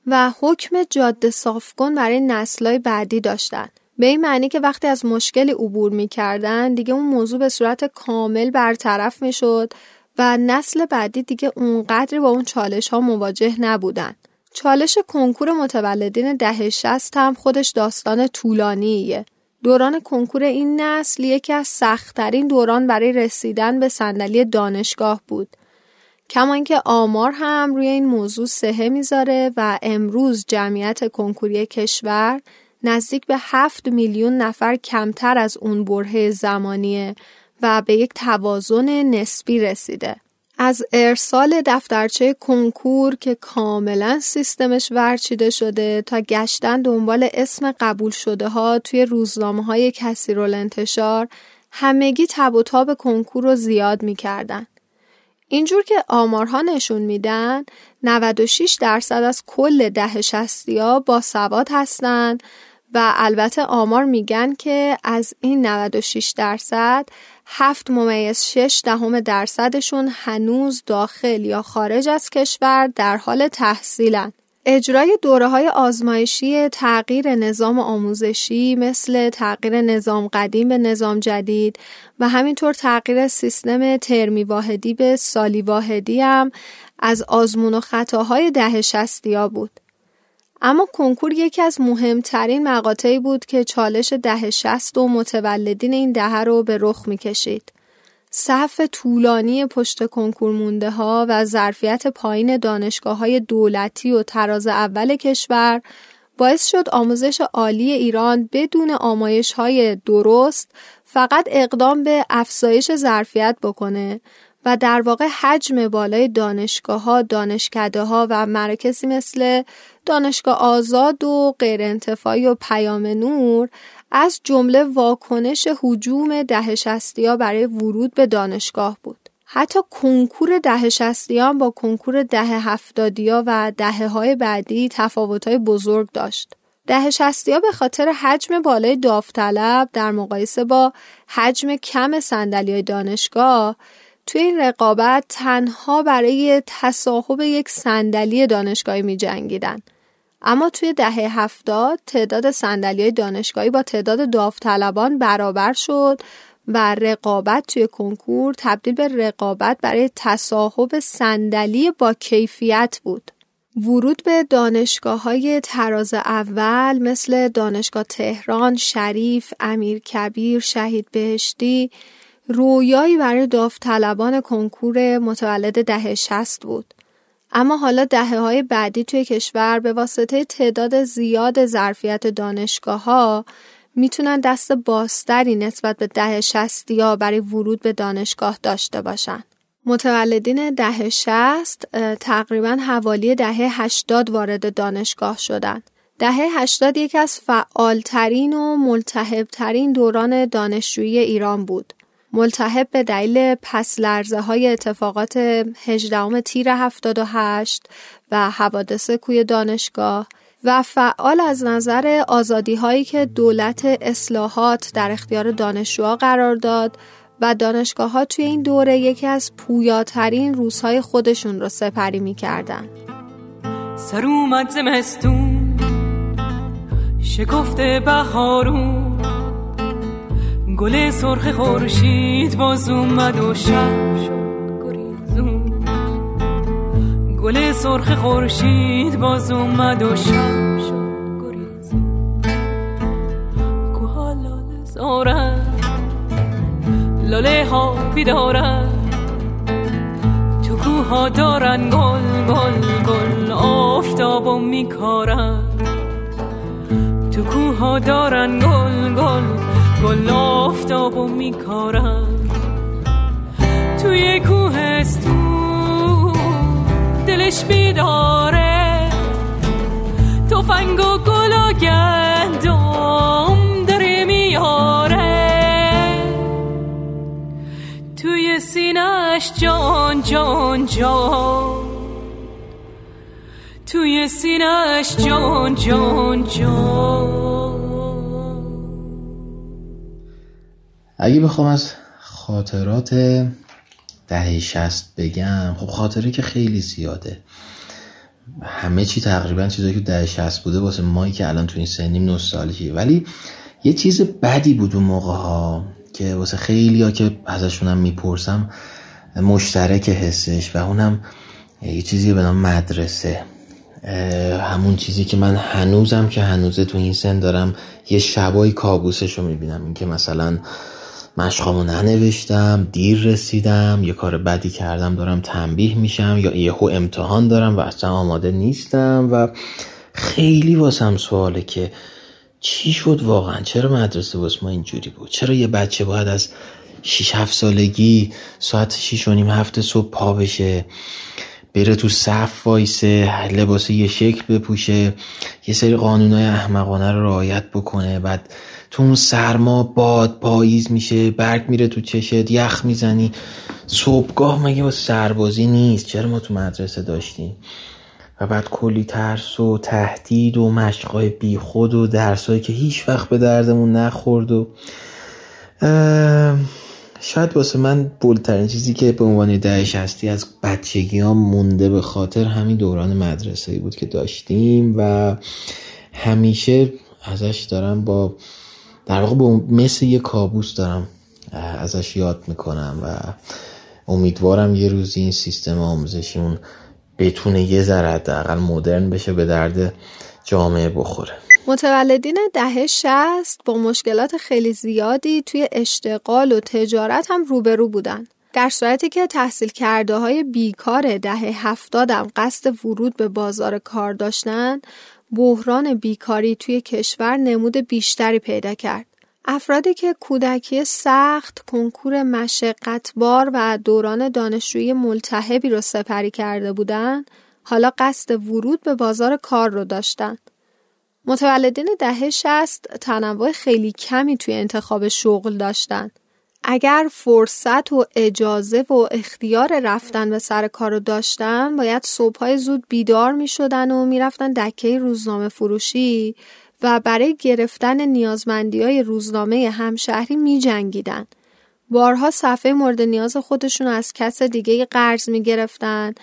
و حکم جاده صافکن برای نسلهای بعدی داشتن. به این معنی که وقتی از مشکلی عبور می‌کردن دیگه اون موضوع به صورت کامل برطرف می‌شد و نسل بعدی دیگه اونقدری با اون چالش ها مواجه نبودن. چالش کنکور متولدین دهه شست هم خودش داستان طولانیه. دوران کنکور این نسل یکی از سختترین دوران برای رسیدن به صندلی دانشگاه بود. کما اینکه آمار هم روی این موضوع سهه می‌ذاره و امروز جمعیت کنکوری کشور نزدیک به هفت میلیون نفر کمتر از اون برهه زمانیه و به یک توازن نسبی رسیده. از ارسال دفترچه کنکور که کاملا سیستمش ورچیده شده تا گشتن دنبال اسم قبول شده ها توی روزنامه های کسی رو انتشار همگی تب و تاب کنکور رو زیاد می‌کردن. اینجور که آمارها نشون میدن 96 درصد از کل ده شستی ها با سواد هستن و البته آمار میگن که از این 96 درصد هفت ممیز شش دهم درصدشون هنوز داخل یا خارج از کشور در حال تحصیلن. اجرای دوره های آزمایشی تغییر نظام آموزشی مثل تغییر نظام قدیم به نظام جدید و همینطور تغییر سیستم ترمی واحدی به سالی واحدی هم از آزمون و خطاهای ده شستی بود. اما کنکور یکی از مهمترین مقاطعی بود که چالش ده شست و متولدین این دهه رو به رخ می‌کشید. صف طولانی پشت کنکور مونده ها و ظرفیت پایین دانشگاه های دولتی و تراز اول کشور باعث شد آموزش عالی ایران بدون آمایش های درست فقط اقدام به افزایش ظرفیت بکنه و در واقع حجم بالای دانشگاه ها، دانشکده ها و مراکزی مثل دانشگاه آزاد و غیر انتفاعی و پیام نور از جمله واکنش حجوم ده ها برای ورود به دانشگاه بود. حتی کنکور ده با کنکور ده هفتادیا و دهه های بعدی تفاوت های بزرگ داشت. ده به خاطر حجم بالای داوطلب در مقایسه با حجم کم صندلی دانشگاه توی این رقابت تنها برای تصاحب یک صندلی دانشگاهی می جنگیدن. اما توی دهه هفتاد تعداد صندلی دانشگاهی با تعداد داوطلبان برابر شد و رقابت توی کنکور تبدیل به رقابت برای تصاحب صندلی با کیفیت بود. ورود به دانشگاه های تراز اول مثل دانشگاه تهران، شریف، امیر کبیر، شهید بهشتی رویایی برای داوطلبان کنکور متولد دهه شست بود. اما حالا دهه های بعدی توی کشور به واسطه تعداد زیاد ظرفیت دانشگاه ها می‌تونن دست باستری نسبت به ده شستی ها برای ورود به دانشگاه داشته باشن. متولدین ده شست تقریبا حوالی دهه هشتاد وارد دانشگاه شدند. دهه هشتاد یکی از فعالترین و ملتهبترین دوران دانشجویی ایران بود. ملتهب به دلیل پس لرزه های اتفاقات 18 تیر 78 و حوادث کوی دانشگاه و فعال از نظر آزادی هایی که دولت اصلاحات در اختیار دانشجوها قرار داد و دانشگاه ها توی این دوره یکی از پویاترین روزهای خودشون رو سپری می‌کردن. سر اومد زمستون شکفته بهارون. گل سرخ خورشید باز اومد و شب شد گریزون. گل سرخ خورشید باز اومد و شب شد گریزون. کوها لاله زارن لاله ها بیدارن. تو کوها دارن گل گل گل آفتاب و میکارن. تو کوها دارن گل گل گل آفتاب و میکارن توی کوهستون دلش بیداره. تفنگ و گل و گندم داره میاره. توی سینش جان جان جان. توی سینش جان جان جان. اگه بخوام از خاطرات دهه شست بگم خب خاطره که خیلی زیاده. همه چی تقریبا چیزایی که دهه شست بوده واسه مایی که الان تو این سنیم نوستالژیه. ولی یه چیز بدی بود اون موقع ها که واسه خیلی ها که ازشونم می‌پرسم مشترک حسش و اونم یه چیزی به نام مدرسه. همون چیزی که من هنوزم که هنوزه تو این سن دارم یه شبای کابوسش رو می‌بینم. این که مثلا مشقامو ننوشتم دیر رسیدم یه کار بدی کردم دارم تنبیه میشم یا یهو امتحان دارم و اصلا آماده نیستم و خیلی واسم سواله که چی شد واقعا؟ چرا مدرسه واسه ما اینجوری بود؟ چرا یه بچه باید از 6 7 سالگی ساعت 6 و نیم هفته صبح پا بشه؟ بره تو صف وایسه لباس یه شکل بپوشه یه سری قانونای احمقانه رو رعایت بکنه. بعد تو اون سرما باد پاییز میشه برگ میره تو چشت یخ می‌زنی. صبحگاه مگه با سربازی نیست؟ چرا ما تو مدرسه داشتیم؟ و بعد کلی ترس و تهدید و مشقای بی خود و درسایی که هیچ وقت به دردمون نخورد و شاید واسه من بولترین چیزی که به عنوان دهش هستی از بچگی ها مونده به خاطر همین دوران مدرسه بود که داشتیم و همیشه ازش دارم با در واقع با مثل یه کابوس دارم ازش یاد می‌کنم و امیدوارم یه روزی این سیستم آموزشیمون بتونه یه ذره حداقل مدرن بشه به درد جامعه بخوره. متولدین دهه شست با مشکلات خیلی زیادی توی اشتغال و تجارت هم روبرو بودن. در صورتی که تحصیل کرده های بیکار دهه هفتادم قصد ورود به بازار کار داشتن، بحران بیکاری توی کشور نمود بیشتری پیدا کرد. افرادی که کودکی سخت، کنکور مشقتبار و دوران دانشجویی ملتهبی رو سپری کرده بودند، حالا قصد ورود به بازار کار رو داشتن. متولدین دهه شست تنوع خیلی کمی توی انتخاب شغل داشتن. اگر فرصت و اجازه و اختیار رفتن به سر کار رو داشتن باید صبحهای زود بیدار می شدن و می رفتن دکه روزنامه فروشی و برای گرفتن نیازمندی های روزنامه همشهری می جنگیدن. بارها صفحه مورد نیاز خودشون از کس دیگه قرض می گرفتن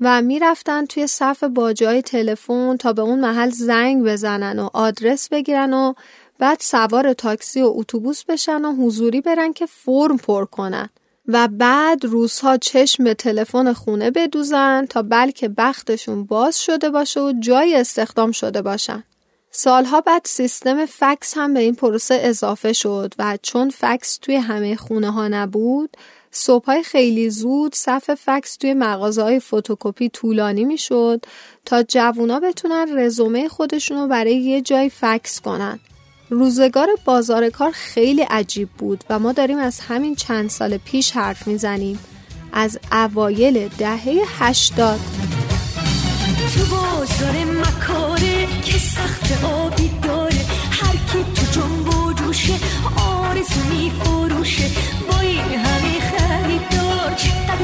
و می‌رفتن توی صف باجای تلفن تا به اون محل زنگ بزنن و آدرس بگیرن و بعد سوار تاکسی و اتوبوس بشن و حضوری برن که فرم پر کنن و بعد روزها چشم به تلفن خونه بدوزن تا بلکه بختشون باز شده باشه و جای استخدام شده باشن. سالها بعد سیستم فکس هم به این پروسه اضافه شد و چون فکس توی همه خونه ها نبود صبحهای خیلی زود صف فکس توی مغازه های فتوکپی طولانی می‌شد تا جوونا بتونن رزومه خودشون رو برای یه جای فکس کنن. روزگار بازار کار خیلی عجیب بود و ما داریم از همین چند سال پیش حرف می‌زنیم. از اوایل دهه هشتاد. تو بازار مکاره که سخت آبی داره هر کی تو جنب و جوشه آرزو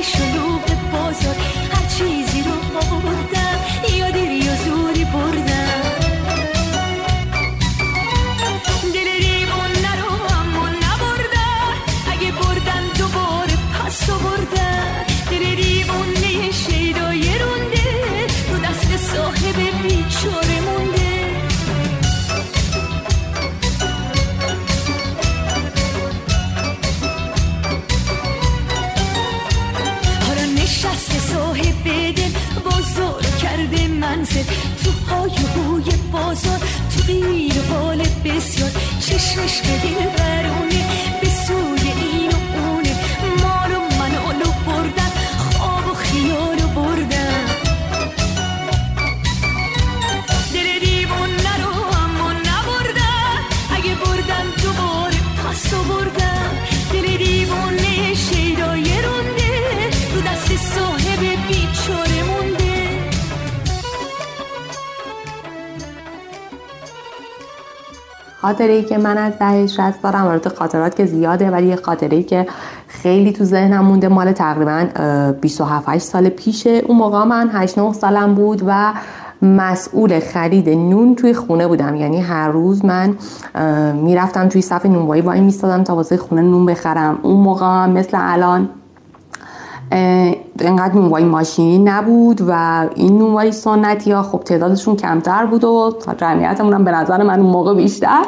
چقدر شلوغ چشمش به خاطره ای که من از دهه 60 دارم البته خاطرات که زیاده ولی یه خاطره ای که خیلی تو ذهنم مونده. مال تقریبا 27 8 سال پیشه. اون موقع من 8 9 سالم بود و مسئول خرید نون توی خونه بودم. یعنی هر روز من می‌رفتم توی صف نونوایی وای میستادم تا واسه خونه نون بخرم. اون موقع مثل الان اینقدر نونوایی ماشینی نبود و این نونوایی سنتی ها خب تعدادشون کمتر بود و جمعیتمون هم به نظر من اون موقع بیشتر.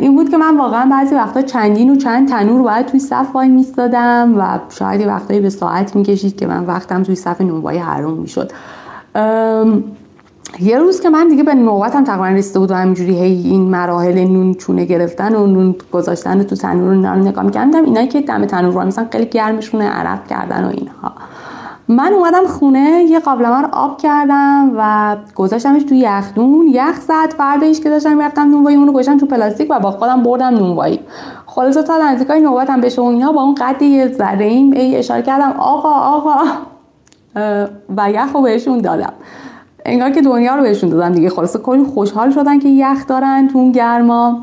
این بود که من واقعا بعضی وقتا چندین و چند تنور باید توی صف وای میستادم و شاید وقتایی به ساعت می‌کشید که من وقتم توی صف نونوایی حروم می‌شد. یه روز که من دیگه به نوبتم تقریبا رسیده بود و همینجوری هی این مراحل نون چونه گرفتن و نون گذاشتن تو تنور رو نگاه می‌کردم. اینایی که دم تنور رو مثلا خیلی گرمشونه عرق کردن و اینها. من اومدم خونه یه قابلمه رو آب کردم و گذاشتمش توی یخدون. یخ زد فردایش که داشتم می‌رفتم نونوایی اون رو گذاشتم تو پلاستیک و با خودم بردم نونوایی. خلاصه تا نزدیکای نوبتم بشه و اینا با اون قد یه ذره ای اشاره کردم آقا آقا. و یخ رو بهشون دادم. انگار که دنیا رو بهشون دادم دیگه. خلاصه کلی خوشحال شدن که یخ دارن تو اون گرما.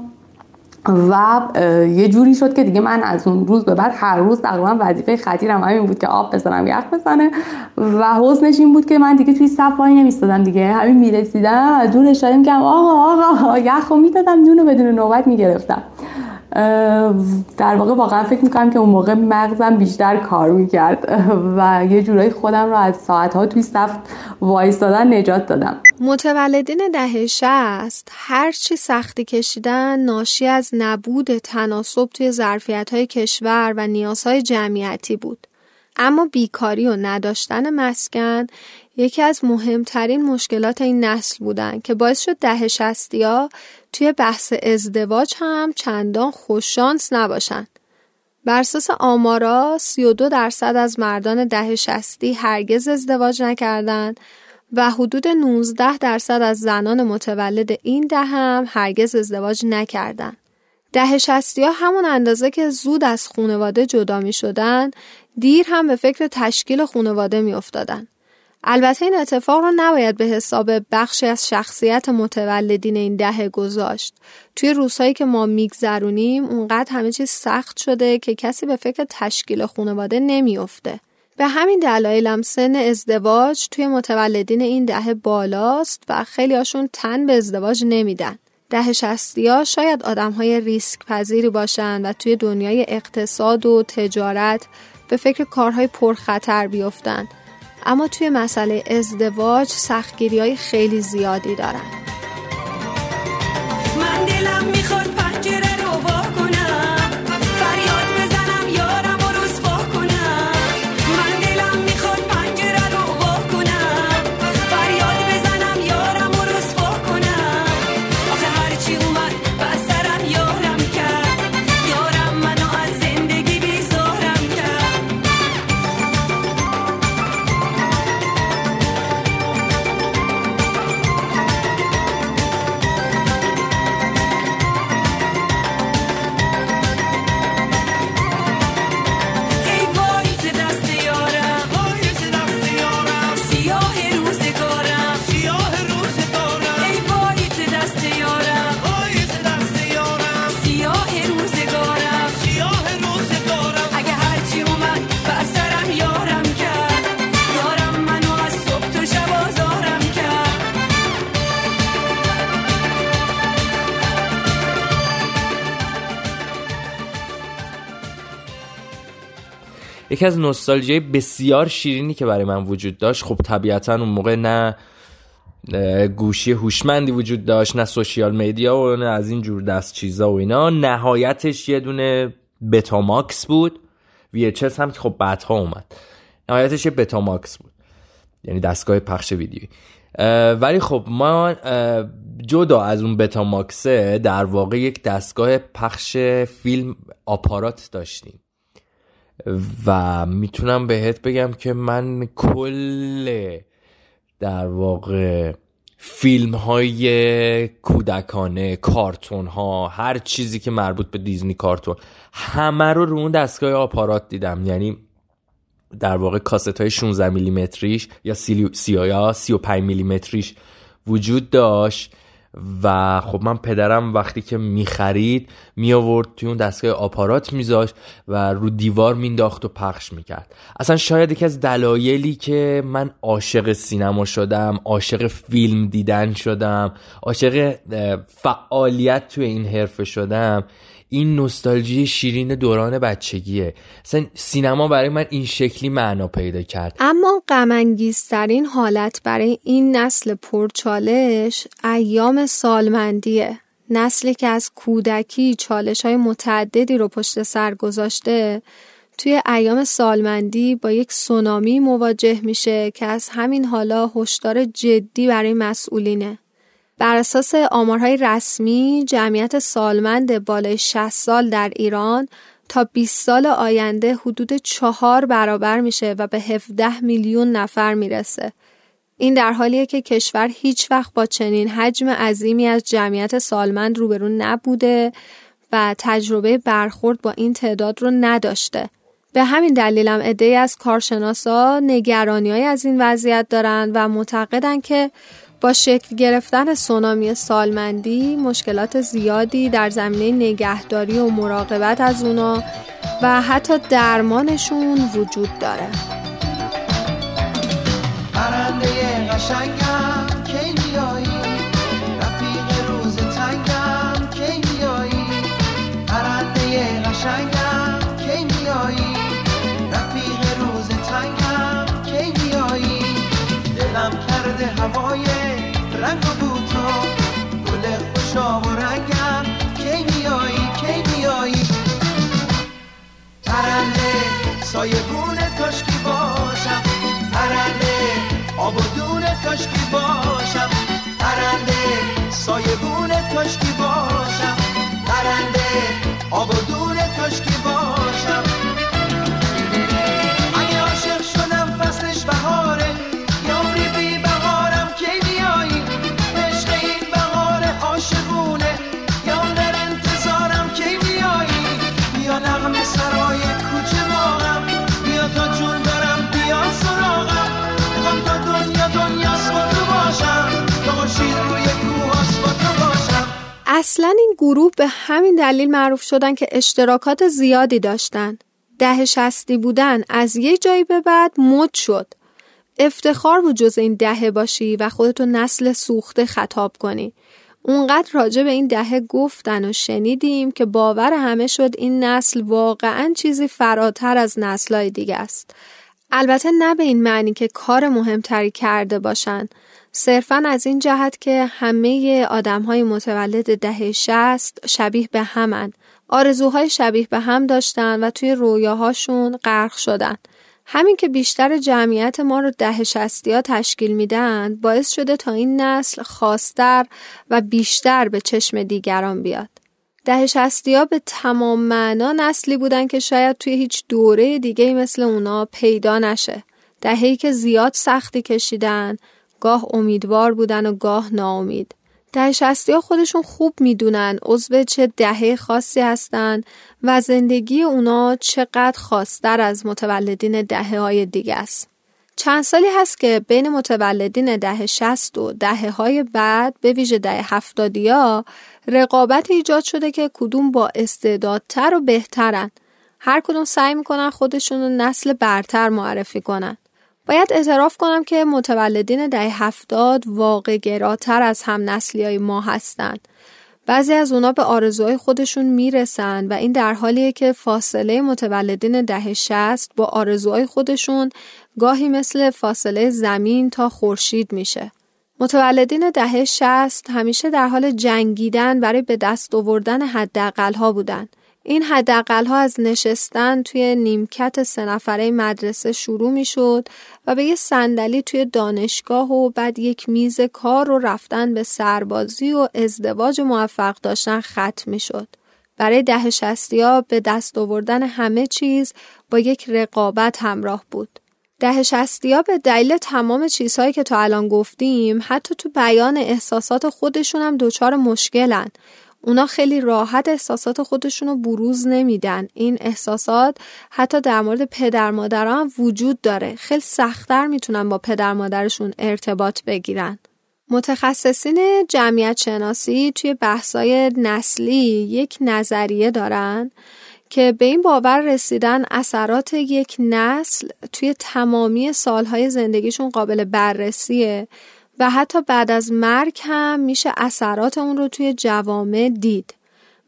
و یه جوری شد که دیگه من از اون روز به بعد هر روز تقریبا وظیفه خطیرم همین بود که آب بزنم یخ بزنه. و حسنش این بود که من دیگه توی صف وای نمیستادم دیگه. همین می‌رسیدم از دور اشاره می‌کردم آقا آقا یخ رو می‌دادم بدون نوبت می‌گرفتم. در واقع واقعا فکر می‌کنم که اون موقع مغزم بیشتر کار می‌کرد <laughs> و یه جورایی خودم رو از ساعتها توی صف وایستادن نجات دادم متولدین دهه شست هرچی سختی کشیدن ناشی از نبود تناسب توی ظرفیت کشور و نیازهای جمعیتی بود. اما بیکاری و نداشتن مسکن یکی از مهمترین مشکلات این نسل بودن که باعث شد ده شستی ها توی بحث ازدواج هم چندان خوششانس نباشن. بر اساس آمارا 32 درصد از مردان ده شستی هرگز ازدواج نکردند و حدود 19 درصد از زنان متولد این ده هم هرگز ازدواج نکردند. ده شستی ها همون اندازه که زود از خونواده جدا می شدن دیر هم به فکر تشکیل خونواده می افتادن. البته این اتفاق رو نباید به حساب بخشی از شخصیت متولدین این دهه گذاشت. توی روزهایی که ما میگذرونیم اونقدر همه چیز سخت شده که کسی به فکر تشکیل خانواده نمیافته. به همین دلایل هم سن ازدواج توی متولدین این دهه بالاست و خیلی هاشون تن به ازدواج نمیدن. ده شستی ها شاید آدم های ریسک پذیری باشن و توی دنیای اقتصاد و تجارت به فکر کارهای پرخطر بیفتن. اما توی مسئله ازدواج سختگیری های خیلی زیادی دارن. من دلم می‌خواد یکی از نوستالژی بسیار شیرینی که برای من وجود داشت خب طبیعتا اون موقع نه گوشی هوشمندی وجود داشت نه سوشیال میدیا و نه از این جور دست چیزا و اینا. نهایتش یه دونه بتاماکس بود. VHS هم که خب بعدها اومد. نهایتش یه بتاماکس بود. یعنی دستگاه پخش ویدیویی. ولی خب ما جدا از اون بتا ماکسه در واقع یک دستگاه پخش فیلم آپارات داشتیم. و می‌تونم بهت بگم که من کل در واقع فیلم های کودکانه کارتون ها هر چیزی که مربوط به دیزنی کارتون همه رو رو اون دستگاه آپارات دیدم. یعنی در واقع کاست های 16 میلیمتریش یا 35 میلیمتریش وجود داشت. و خب من پدرم وقتی که می‌خرید می آورد توی اون دستگاه آپارات میذاشت و رو دیوار مینداخت و پخش می‌کرد. اصلا شاید یکی از دلایلی که من عاشق سینما شدم عاشق فیلم دیدن شدم عاشق فعالیت توی این حرفه شدم این نوستالژی شیرین دوران بچگیه. سینما برای من این شکلی معنا پیدا کرد. اما غمانگیزترین حالت برای این نسل پرچالش ایام سالمندیه. نسلی که از کودکی چالش های متعددی رو پشت سر گذاشته توی ایام سالمندی با یک سونامی مواجه میشه که از همین حالا هشدار جدی برای مسئولینه. بر اساس آمارهای رسمی جمعیت سالمند بالای 60 سال در ایران تا 20 سال آینده حدود چهار برابر میشه و به 17 میلیون نفر می‌رسه. این در حالیه که کشور هیچ وقت با چنین حجم عظیمی از جمعیت سالمند روبرو نبوده و تجربه برخورد با این تعداد رو نداشته. به همین دلیلم عده‌ای از کارشناسا نگرانی از این وضعیت دارند و معتقدن که با شکل گرفتن سونامی سالمندی مشکلات زیادی در زمینه نگهداری و مراقبت از اونا و حتی درمانشون وجود داره. هوای رنگ و بوتو گل خوشا و رنگم. کی میایی کی میایی پرنده سایبون کاشکی باشم. پرنده آب و دون کاشکی باشم. پرنده سایبون کاشکی باشم. پرنده آب و دون کاشکی گروه به همین دلیل معروف شدن که اشتراکات زیادی داشتن. ده شستی بودن از یه جایی به بعد مد شد. افتخار بود جز این دهه باشی و خودتو نسل سوخته خطاب کنی. اونقدر راجع به این دهه گفتن و شنیدیم که باور همه شد این نسل واقعا چیزی فراتر از نسلهای دیگه است. البته نه به این معنی که کار مهمتری کرده باشن. صرفا از این جهت که همه آدم های متولد دهه شست شبیه به همن. آرزوهای شبیه به هم داشتن و توی رویاهاشون غرق شدن. همین که بیشتر جمعیت ما رو ده شستی ها تشکیل میدن باعث شده تا این نسل خاستر و بیشتر به چشم دیگران بیاد. ده شستی ها به تمام معنا نسلی بودن که شاید توی هیچ دوره دیگه مثل اونا پیدا نشه. دههی که زیاد سختی کشیدن، گاه امیدوار بودن و گاه ناامید. ده شستی ها خودشون خوب می‌دونن عضو چه دهه خاصی هستن و زندگی اونا چقدر خاصتر از متولدین دهه های دیگه است. چند سالی هست که بین متولدین دهه شست و دهه های بعد به ویژه دهه هفتادی ها رقابت ایجاد شده که کدوم با استعدادتر و بهترن. هر کدوم سعی می‌کنن خودشون رو نسل برتر معرفی کنن. باید اعتراف کنم که متولدین دهه هفتاد واقع گراتر از هم نسلی های ما هستند. بعضی از اونا به آرزوهای خودشون می‌رسن و این در حالیه که فاصله متولدین دهه شست با آرزوهای خودشون گاهی مثل فاصله زمین تا خورشید میشه. متولدین دهه شست همیشه در حال جنگیدن برای به دست آوردن حداقل ها بودن. این حداقل ها از نشستن توی نیمکت سه نفره مدرسه شروع می شد و به یه صندلی توی دانشگاه و بعد یک میز کار رو رفتن به سربازی و ازدواج موفق داشتن ختم می شد. برای ده شستی ها به دست آوردن همه چیز با یک رقابت همراه بود. ده شستی ها به دلیل تمام چیزهایی که تا الان گفتیم حتی تو بیان احساسات خودشون هم دچار مشکلن. اونا خیلی راحت احساسات خودشون رو بروز نمیدن. این احساسات حتی در مورد پدر مادر هم وجود داره. خیلی سختتر می‌تونن با پدر مادرشون ارتباط بگیرن. متخصصین جمعیت شناسی توی بحثای نسلی یک نظریه دارن که به این باور رسیدن اثرات یک نسل توی تمامی سالهای زندگیشون قابل بررسیه و حتی بعد از مرگ هم میشه اثرات اون رو توی جوامع دید.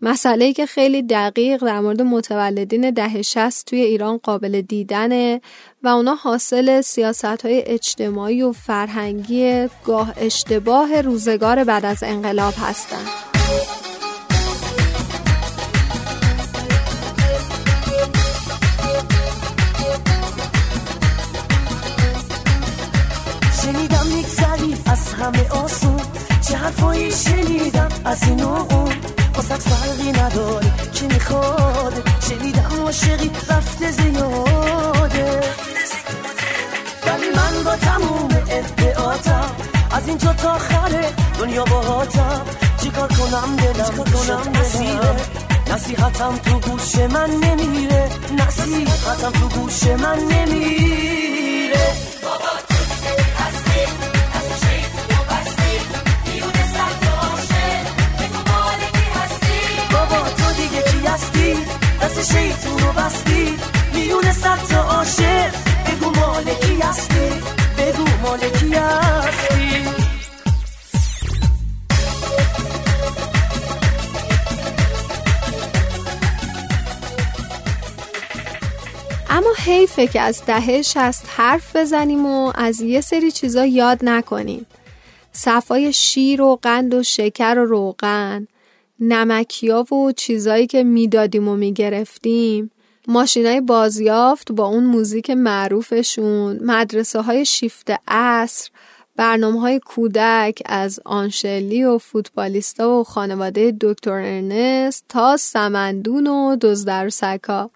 مسئله که خیلی دقیق در مورد متولدین ده شست توی ایران قابل دیدنه و اونا حاصل سیاست های اجتماعی و فرهنگی گاه اشتباه روزگار بعد از انقلاب هستند. حرفایی شنیدم. از این و اون واسه فرقی نداره. که می‌خواد؟ شنیدم عاشقی رفته زیاده. ولی من با تموم ادعاتم. از اینجا تا خره دنیا باهاتم چیکار کنم دلم؟ کنم نصیره نصیحتم تو گوش من نمیره. نصیحتم تو گوش من نمیره. دست شیطون رو بستی. میون صد تا عاشق بگو مالکی هستی؟ بگو مالکی هستی؟ اما حیفه که از دهه شست حرف بزنیم و از یه سری چیزا یاد نکنیم. صفای شیر و قند و شکر و روغن، نمکیا و چیزایی که می‌دادیم و می‌گرفتیم، ماشینای بازیافت با اون موزیک معروفشون، مدرسه های شیفت عصر، برنامه های کودک از آنشلی و فوتبالیستا و خانواده دکتر ارنست تا سمندون و دزدر سکا.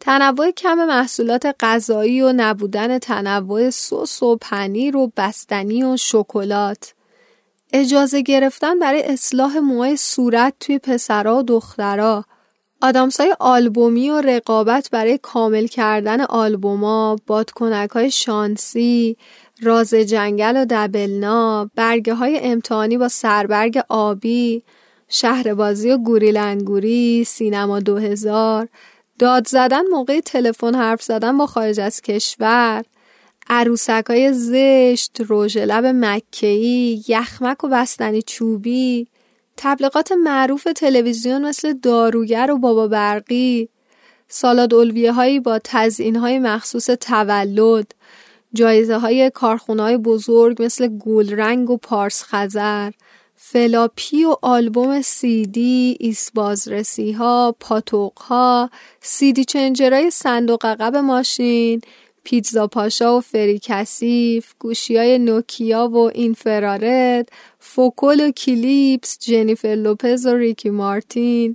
تنوع کم محصولات غذایی و نبودن تنوع سس و پنیر و بستنی و شکلات اجازه گرفتن برای اصلاح موهای صورت توی پسرا و دخترا. آدامسای آلبومی و رقابت برای کامل کردن آلبوما بادکنک های شانسی راز جنگل و دبلنا برگه های امتحانی با سربرگ آبی شهربازی و گوریل انگوری سینما 2000 داد زدن موقع تلفن حرف زدن با خارج از کشور. عروسک های زشت رژ لب مکه‌ای یخمک و بستنی چوبی تبلیغات معروف تلویزیون مثل داروگر و بابا برقی سالاد الویه هایی با تزیین های مخصوص تولد جایزه های کارخونه های بزرگ مثل گلرنگ و پارس خزر فلاپی و آلبوم سیدی، ایست بازرسی ها، پاتوق ها، سیدی چنجرای صندوق عقب ماشین، پیتزا پاشا و فری کثیف، گوشی های نوکیا و اینفرارد، فوکول و کلیپس، جنیفر لوپز و ریکی مارتین،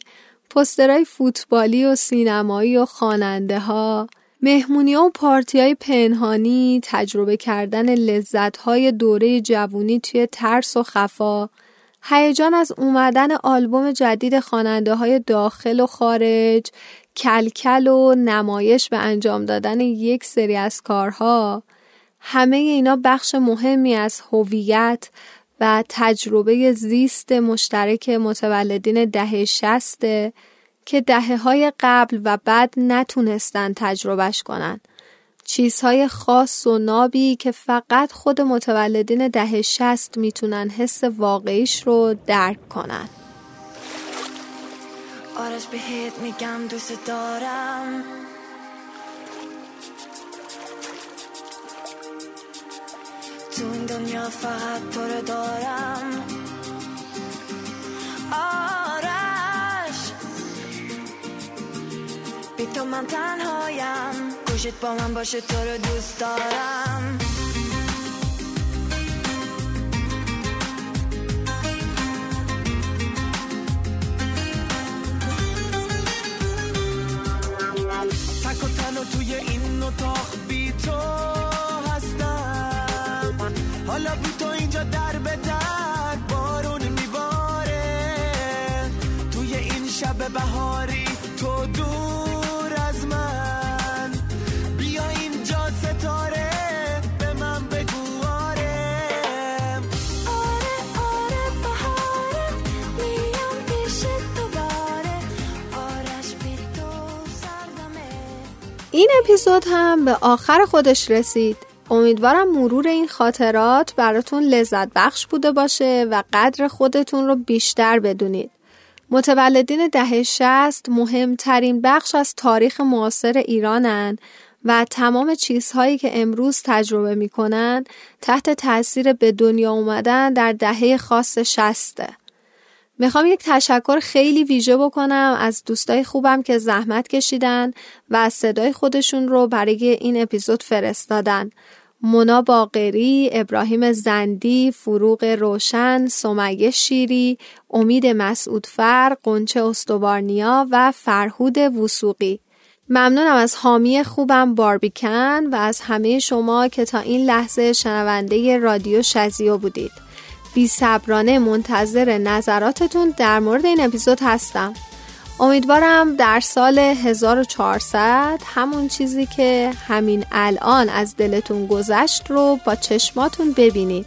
پسترهای فوتبالی و سینمایی و خواننده ها، مهمونی و پارتی های پنهانی، تجربه کردن لذت های دوره جوونی توی ترس و خفا، هیجان از اومدن آلبوم جدید خواننده های داخل و خارج، کلکل و نمایش به انجام دادن یک سری از کارها، همه اینا بخش مهمی از هویت و تجربه زیست مشترک متولدین دهه شسته که دهه های قبل و بعد نتونستن تجربهش کنن. چیزهای خاص و نابی که فقط خود متولدین دهه شست می‌تونن حس واقعیش رو درک کنن. آرش بهت میگم دوست دارم. تو این دنیا فقط تو رو دارم. آرش تو من تنهایم. گوشت با من باشه تو رو دوست دارم. تک و تنها توی این اتاق بی تو هستم. حالا بی تو اینجا در به در بارون میباره. توی این شب بهاری اپیزود هم به آخر خودش رسید امیدوارم مرور این خاطرات براتون لذت بخش بوده باشه و قدر خودتون رو بیشتر بدونید متولدین دهه 60 مهمترین بخش از تاریخ معاصر ایرانن و تمام چیزهایی که امروز تجربه می‌کنن تحت تاثیر به دنیا اومدن در دهه خاص شسته. می‌خوام یک تشکر خیلی ویژه بکنم از دوستای خوبم که زحمت کشیدن و از صدای خودشون رو برای این اپیزود فرستادن. مونا باقری، ابراهیم زندی، فروغ روشن، سمیه شیری، امید مسعودفر، قنچه استوارنیا و فرهود وسوقی. ممنونم از حامی خوبم باربیکن و از همه شما که تا این لحظه شنونده رادیو شزیو بودید. بی صبرانه منتظر نظراتتون در مورد این اپیزود هستم. امیدوارم در سال 1400 همون چیزی که همین الان از دلتون گذشت رو با چشماتون ببینید.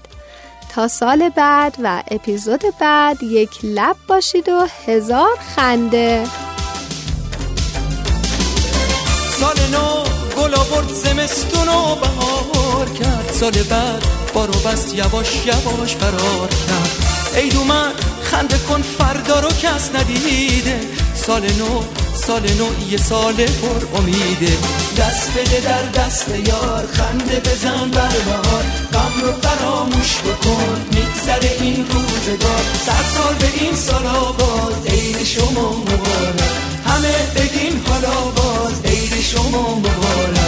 تا سال بعد و اپیزود بعد یک لب باشید و هزار خنده سال نو گل آورد زمستون و بهار کرد. سال بعد بارو بست یواش یواش فرار کرد. ای من خنده کن فردا رو کس ندیده. سال نو سال نو یه سال پر امیده. دست بده در دست یار خنده بزن بر بهار غم رو فراموش بکن میگذره این روزگار. صد سال به این سال آباد عید شما مبارک. همه بگی شما مبارک